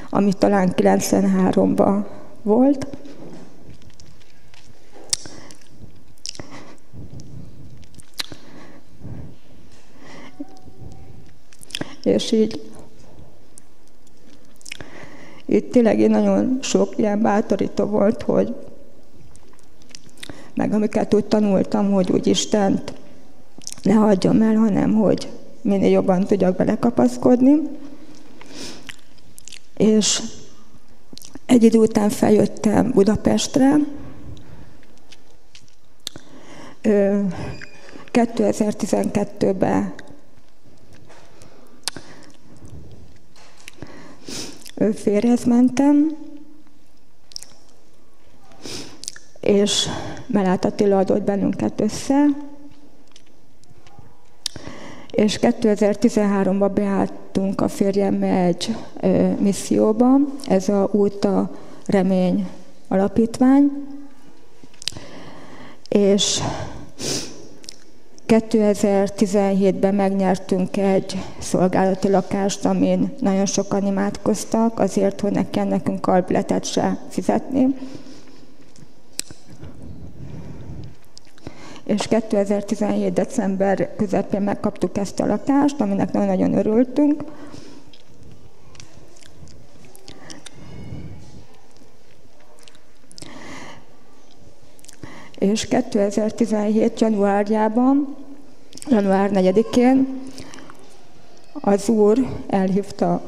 ami talán 93-ban volt. És így itt tényleg nagyon sok ilyen bátorító volt, hogy meg amiket úgy tanultam, hogy úgy Istent ne hagyjam el, hanem hogy minél jobban tudjak belekapaszkodni. És egy idő után feljöttem Budapestre. 2012-ben férjhez mentem, és Melát Attila adott bennünket össze, és 2013-ban beálltunk a férjemmel egy misszióba, ez a Út a Remény Alapítvány, és 2017-ben megnyertünk egy szolgálati lakást, amin nagyon sokan imádkoztak, azért, hogy nekem nekünk albletet se fizetni. és 2017. december közepén megkaptuk ezt a lakást, aminek nagyon-nagyon örültünk. És 2017. januárjában, január 4-én az Úr elhívta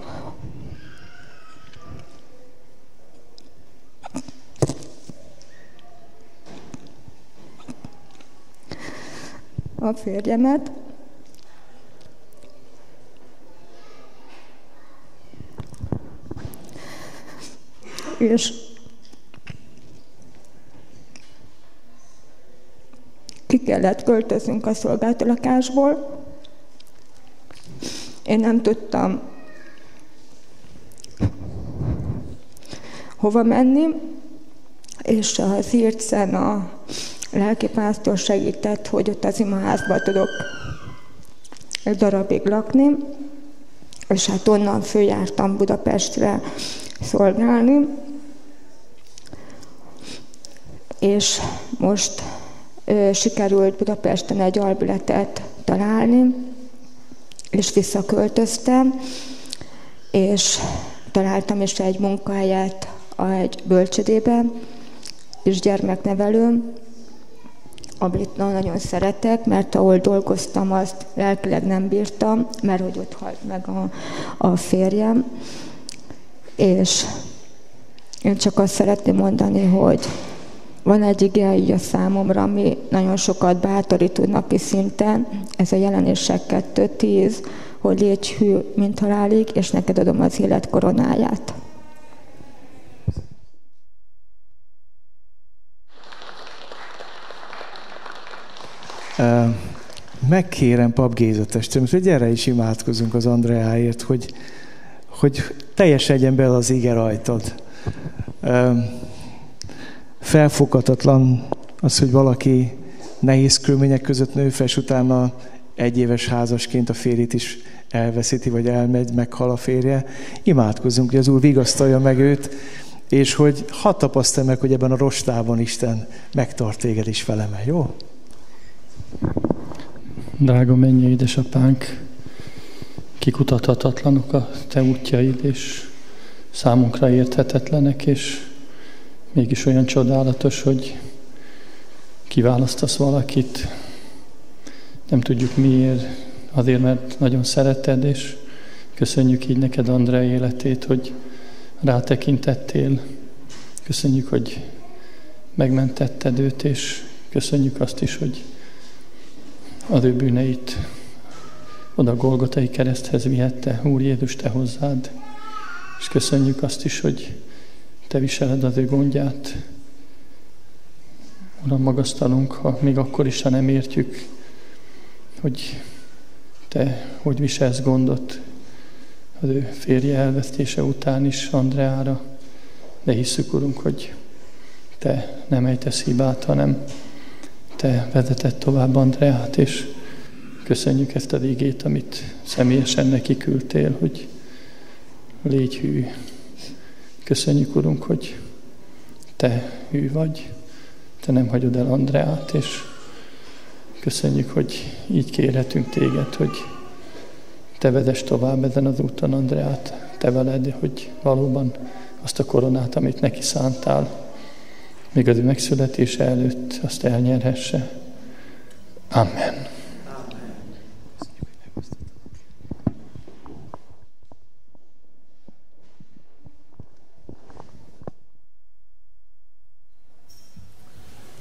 a férjemet. És ki kellett költöznünk a szolgálati lakásból. Én nem tudtam hova menni, és az Ircen a lelkipásztor segített, hogy ott az imaházba tudok egy darabig lakni, és hát onnan följártam Budapestre szolgálni, és most sikerült Budapesten egy albületet találni, és visszaköltöztem, és találtam is egy munkahelyet egy bölcsödében, és gyermeknevelőm, amit nagyon szeretek, mert ahol dolgoztam, azt lelkileg nem bírtam, mert hogy ott halt meg a, a férjem. És én csak azt szeretném mondani, hogy van egy ige így a számomra, ami nagyon sokat bátorít napi szinten, ez a jelenések 2.10, hogy légy hű, mint halálig, és neked adom az élet koronáját. Megkérem Pap Géza testvérem, hogy gyere is imádkozunk az Andreáért, hogy, hogy teljesedjen bele az ige rajtad. Felfoghatatlan az, hogy valaki nehéz körülmények között nő fel, és utána egy éves házasként a férjét is elveszíti, vagy elmegy, meghal a férje. Imádkozunk, hogy az Úr vigasztalja meg őt, és hogy hadd tapasztalj meg, hogy ebben a rostában Isten megtart téged is veleme, jó? Drága mennyi édesapánk, kikutathatatlanok a te útjaid, és számunkra érthetetlenek, és mégis olyan csodálatos, hogy kiválasztasz valakit, nem tudjuk miért, azért, mert nagyon szereted, és köszönjük így neked, Andrá életét, hogy rátekintettél. Köszönjük, hogy megmentetted őt, és köszönjük azt is, hogy az ő bűneit oda Golgotai kereszthez vihette, Úr Jézus, Te hozzád. És köszönjük azt is, hogy Te viseled az ő gondját. Uram, magasztalunk, ha még akkor is, ha nem értjük, hogy Te hogy viselsz gondot az ő férje elvesztése után is Andreára, de hiszük, Urunk, hogy Te nem ejtesz hibát, hanem te vezetett tovább Andreát, és köszönjük ezt a igét, amit személyesen neki küldtél, hogy légy hű. Köszönjük, Urunk, hogy te hű vagy, te nem hagyod el Andreát, és köszönjük, hogy így kérhetünk téged, hogy te vezess tovább ezen az úton Andreát, te veled, hogy valóban azt a koronát, amit neki szántál, még az ő megszületése előtt azt elnyerhesse. Amen.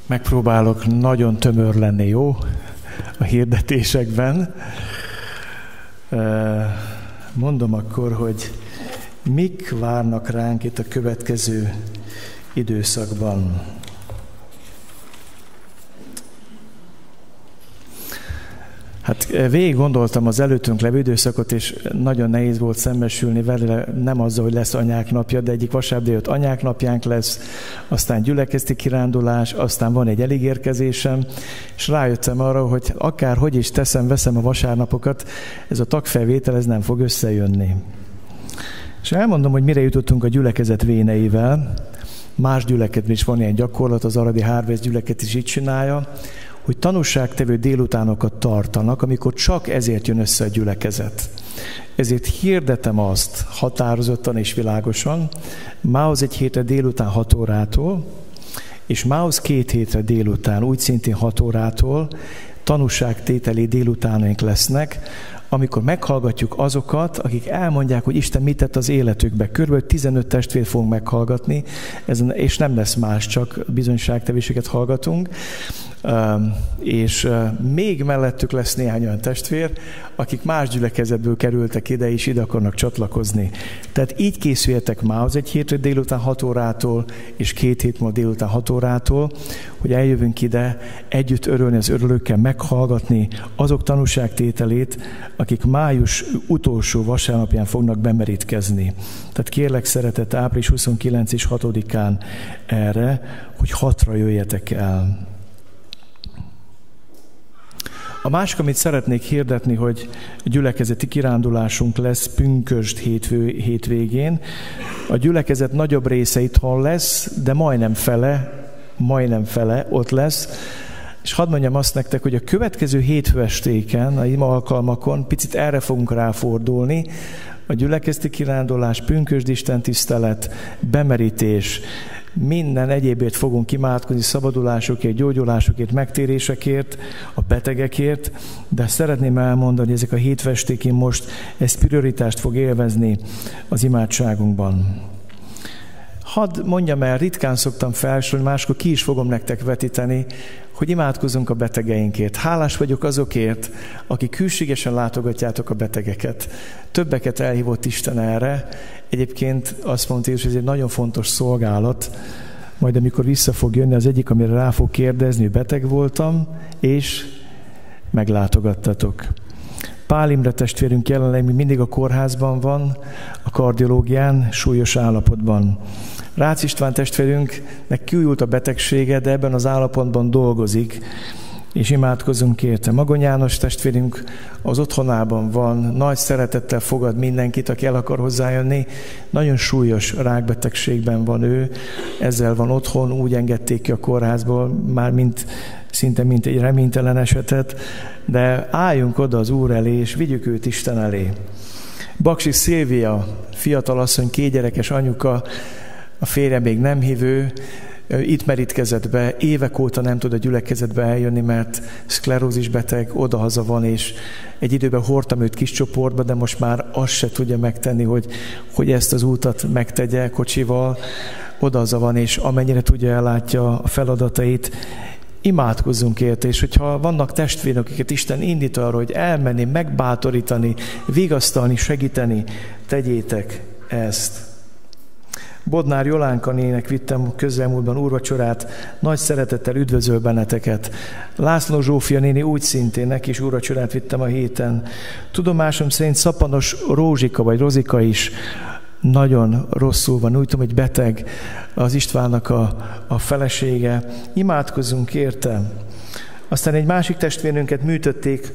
Megpróbálok nagyon tömör lenni, jó? A hirdetésekben. Mondom akkor, hogy mik várnak ránk itt a következő időszakban. Hát eh, végig gondoltam az előttünk levő időszakot, és nagyon nehéz volt szembesülni vele, nem azzal, hogy lesz anyák napja, de egyik vasárnap délután anyák napjánk lesz, aztán gyülekezti kirándulás, aztán van egy eligérkezésem, és rájöttem arra, hogy akár hogy is teszem, veszem a vasárnapokat, ez a tagfelvétel, ez nem fog összejönni. És elmondom, hogy mire jutottunk a gyülekezet véneivel. Más gyülekezet is van ilyen gyakorlat, az Aradi Harvest gyüleket is így csinálja, hogy tanúságtevő délutánokat tartanak, amikor csak ezért jön össze a gyülekezet. Ezért hirdetem azt határozottan és világosan, mához egy hétre délután 6 órától, és mához két hétre délután, úgy szintén 6 órától tanúságtételi délutánaink lesznek, amikor meghallgatjuk azokat, akik elmondják, hogy Isten mit tett az életükbe. Körülbelül 15 testvér fogunk meghallgatni, és nem lesz más, csak bizonyságtevéseket hallgatunk és még mellettük lesz néhány olyan testvér, akik más gyülekezetből kerültek ide, és ide akarnak csatlakozni. Tehát így készüljetek már az egy hétre délután 6 órától, és két hét múlva délután 6 órától, hogy eljövünk ide, együtt örülni az örülőkkel, meghallgatni azok tanúságtételét, akik május utolsó vasárnapján fognak bemerítkezni. Tehát kérlek szeretett április 29 és 6-án erre, hogy hatra jöjjetek el. A másik, amit szeretnék hirdetni, hogy gyülekezeti kirándulásunk lesz pünkösd hétvő, hétvégén. A gyülekezet nagyobb része itthon lesz, de majdnem fele, majdnem fele ott lesz. És hadd mondjam azt nektek, hogy a következő hétfőestéken, a ima alkalmakon picit erre fogunk ráfordulni, a gyülekezeti kirándulás, pünkösd Isten tisztelet, bemerítés, minden egyébért fogunk imádkozni, szabadulásokért, gyógyulásokért, megtérésekért, a betegekért, de szeretném elmondani, ezek a hétvestékén most ez prioritást fog élvezni az imádságunkban. Hadd mondjam el, ritkán szoktam felsorolni, máskor ki is fogom nektek vetíteni, hogy imádkozunk a betegeinkért. Hálás vagyok azokért, akik hűségesen látogatjátok a betegeket. Többeket elhívott Isten erre. Egyébként azt mondta, hogy ez egy nagyon fontos szolgálat, majd amikor vissza fog jönni, az egyik, amire rá fog kérdezni, hogy beteg voltam, és meglátogattatok. Pál Imre testvérünk jelenleg még mindig a kórházban van, a kardiológián, súlyos állapotban. Rácz István testvérünknek kiújult a betegsége, de ebben az állapotban dolgozik, és imádkozunk érte. Magony János testvérünk az otthonában van, nagy szeretettel fogad mindenkit, aki el akar hozzájönni. Nagyon súlyos rákbetegségben van ő, ezzel van otthon, úgy engedték ki a kórházból, már mint szinte mint egy reménytelen esetet, de álljunk oda az Úr elé, és vigyük őt Isten elé. Baksi Szilvia, fiatalasszony, kétgyerekes anyuka, a férje még nem hívő, itt merítkezett be, évek óta nem tud a gyülekezetbe eljönni, mert szklerózis beteg, odahaza van, és egy időben hordtam őt kis csoportba, de most már azt se tudja megtenni, hogy, hogy ezt az útat megtegye kocsival, odahaza van, és amennyire tudja, ellátja a feladatait, imádkozzunk érte, és hogyha vannak testvérek, akiket Isten indít arra, hogy elmenni, megbátorítani, vigasztalni, segíteni, tegyétek ezt. Bodnár Jolánka nének vittem közelmúltban úrvacsorát, nagy szeretettel üdvözöl benneteket. László Zsófia néni úgy szintén, neki is úrvacsorát vittem a héten. Tudomásom szerint Szapanos Rózsika vagy Rozika is nagyon rosszul van, úgy tudom, hogy beteg az Istvánnak a, a felesége. Imádkozzunk érte. Aztán egy másik testvérünket műtötték,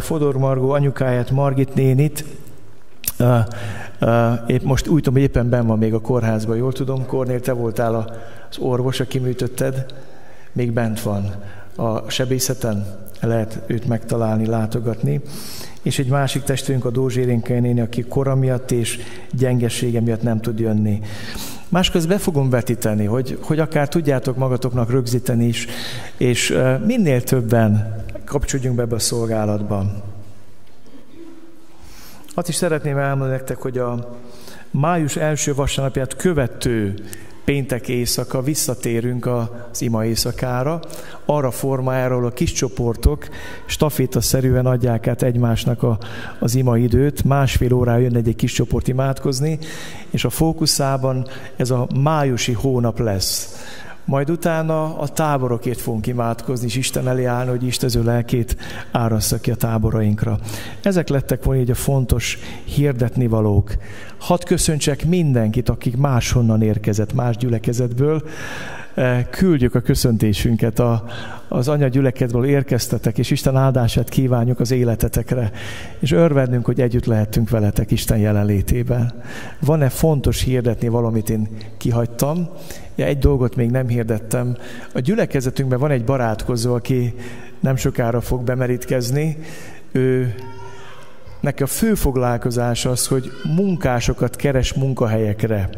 Fodor Margó anyukáját, Margit nénit, épp most úgy tudom, hogy éppen ben van még a kórházban, jól tudom, Kornél, te voltál az orvos, aki műtötted, még bent van a sebészeten, lehet őt megtalálni, látogatni. És egy másik testvérünk, a Dózsérénke néni, aki kora miatt és gyengesége miatt nem tud jönni. Másközben be fogom vetíteni, hogy, hogy akár tudjátok magatoknak rögzíteni is, és minél többen kapcsolódjunk be ebbe a szolgálatban. Azt is szeretném elmondani nektek, hogy a május első vasárnapját követő péntek éjszaka visszatérünk az ima éjszakára, arra formájáról a kis csoportok stafétaszerűen adják át egymásnak a, az ima időt, másfél órája jön egy, egy kis csoport imádkozni, és a fókuszában ez a májusi hónap lesz majd utána a táborokért fogunk imádkozni, és Isten elé állni, hogy Isten az ő lelkét árassza ki a táborainkra. Ezek lettek volna így a fontos hirdetni valók. Hadd köszöntsek mindenkit, akik máshonnan érkezett, más gyülekezetből, Eh, küldjük a köszöntésünket a, az anya gyülekedből érkeztetek, és Isten áldását kívánjuk az életetekre, és örvendünk, hogy együtt lehetünk veletek Isten jelenlétében. Van-e fontos hirdetni valamit én kihagytam? Ja, egy dolgot még nem hirdettem. A gyülekezetünkben van egy barátkozó, aki nem sokára fog bemerítkezni. Ő neki a fő foglalkozás az, hogy munkásokat keres munkahelyekre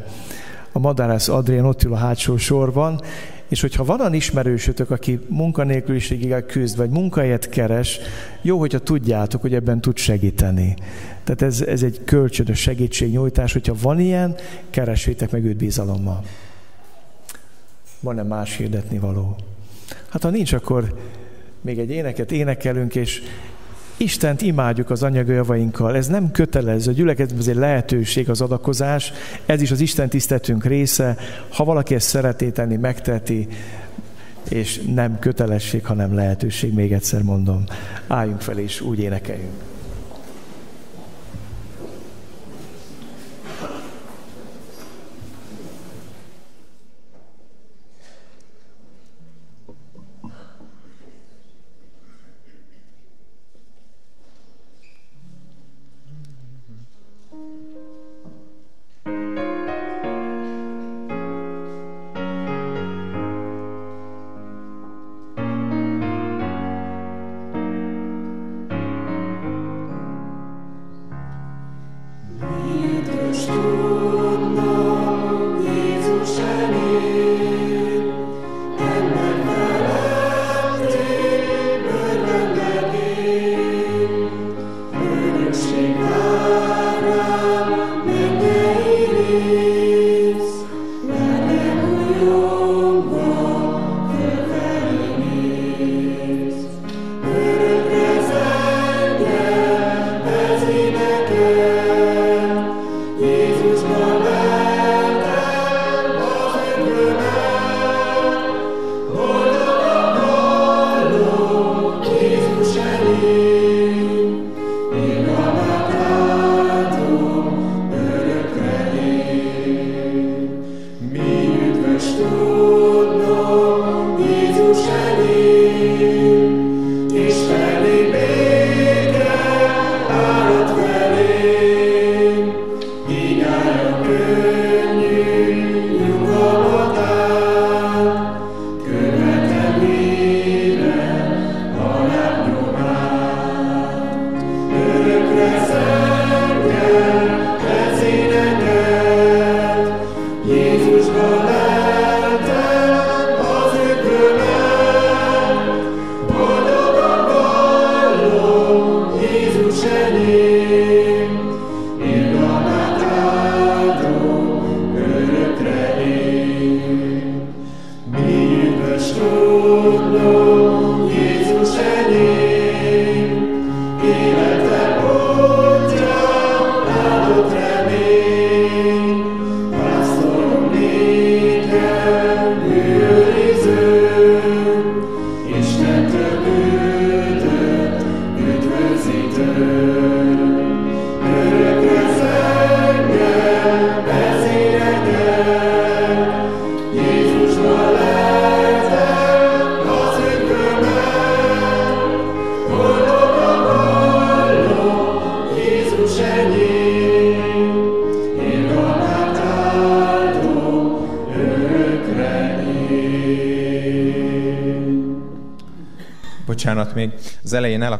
a Madárász Adrián ott ül a hátsó sorban, és hogyha van olyan ismerősötök, aki munkanélküliséggel küzd, vagy munkahelyet keres, jó, hogyha tudjátok, hogy ebben tud segíteni. Tehát ez, ez egy kölcsönös segítségnyújtás, hogyha van ilyen, keresétek meg őt bizalommal. Van-e más hirdetni való? Hát ha nincs, akkor még egy éneket énekelünk, és Istent imádjuk az anyagi javainkkal. Ez nem kötelező, a gyülekezetben ez egy lehetőség az adakozás, ez is az Isten tisztetünk része. Ha valaki ezt szeretné tenni, megteti, és nem kötelesség, hanem lehetőség, még egyszer mondom. Álljunk fel és úgy énekeljünk.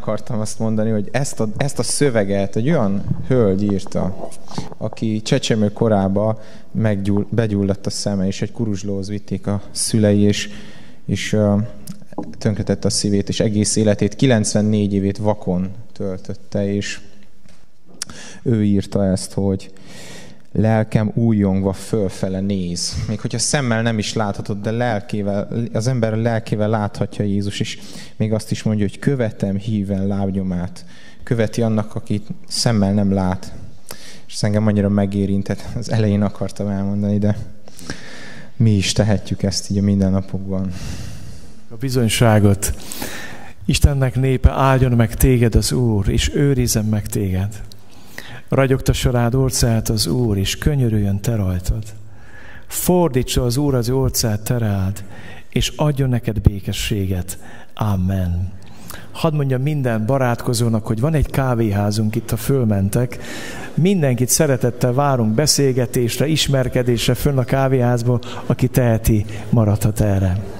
Akartam azt mondani, hogy ezt a, ezt a szöveget egy olyan hölgy írta, aki csecsemő korába meggyull, begyulladt a szeme, és egy kuruzslóhoz vitték a szülei, és, és uh, a szívét, és egész életét, 94 évét vakon töltötte, és ő írta ezt, hogy lelkem újongva fölfele néz. Még hogyha szemmel nem is láthatod, de lelkével, az ember lelkével láthatja Jézus, és még azt is mondja, hogy követem híven lábnyomát. Követi annak, akit szemmel nem lát. És ez engem annyira megérintett. Az elején akartam elmondani, de mi is tehetjük ezt így a mindennapokban. A bizonyságot. Istennek népe áldjon meg téged az Úr, és őrizem meg téged. Ragyogtassa rád orcát az Úr, és könyörüljön te rajtad. Fordítsa az Úr az orcát te rád, és adjon neked békességet. Amen. Hadd mondjam minden barátkozónak, hogy van egy kávéházunk itt, ha fölmentek. Mindenkit szeretettel várunk beszélgetésre, ismerkedésre fönn a kávéházba, aki teheti, maradhat erre.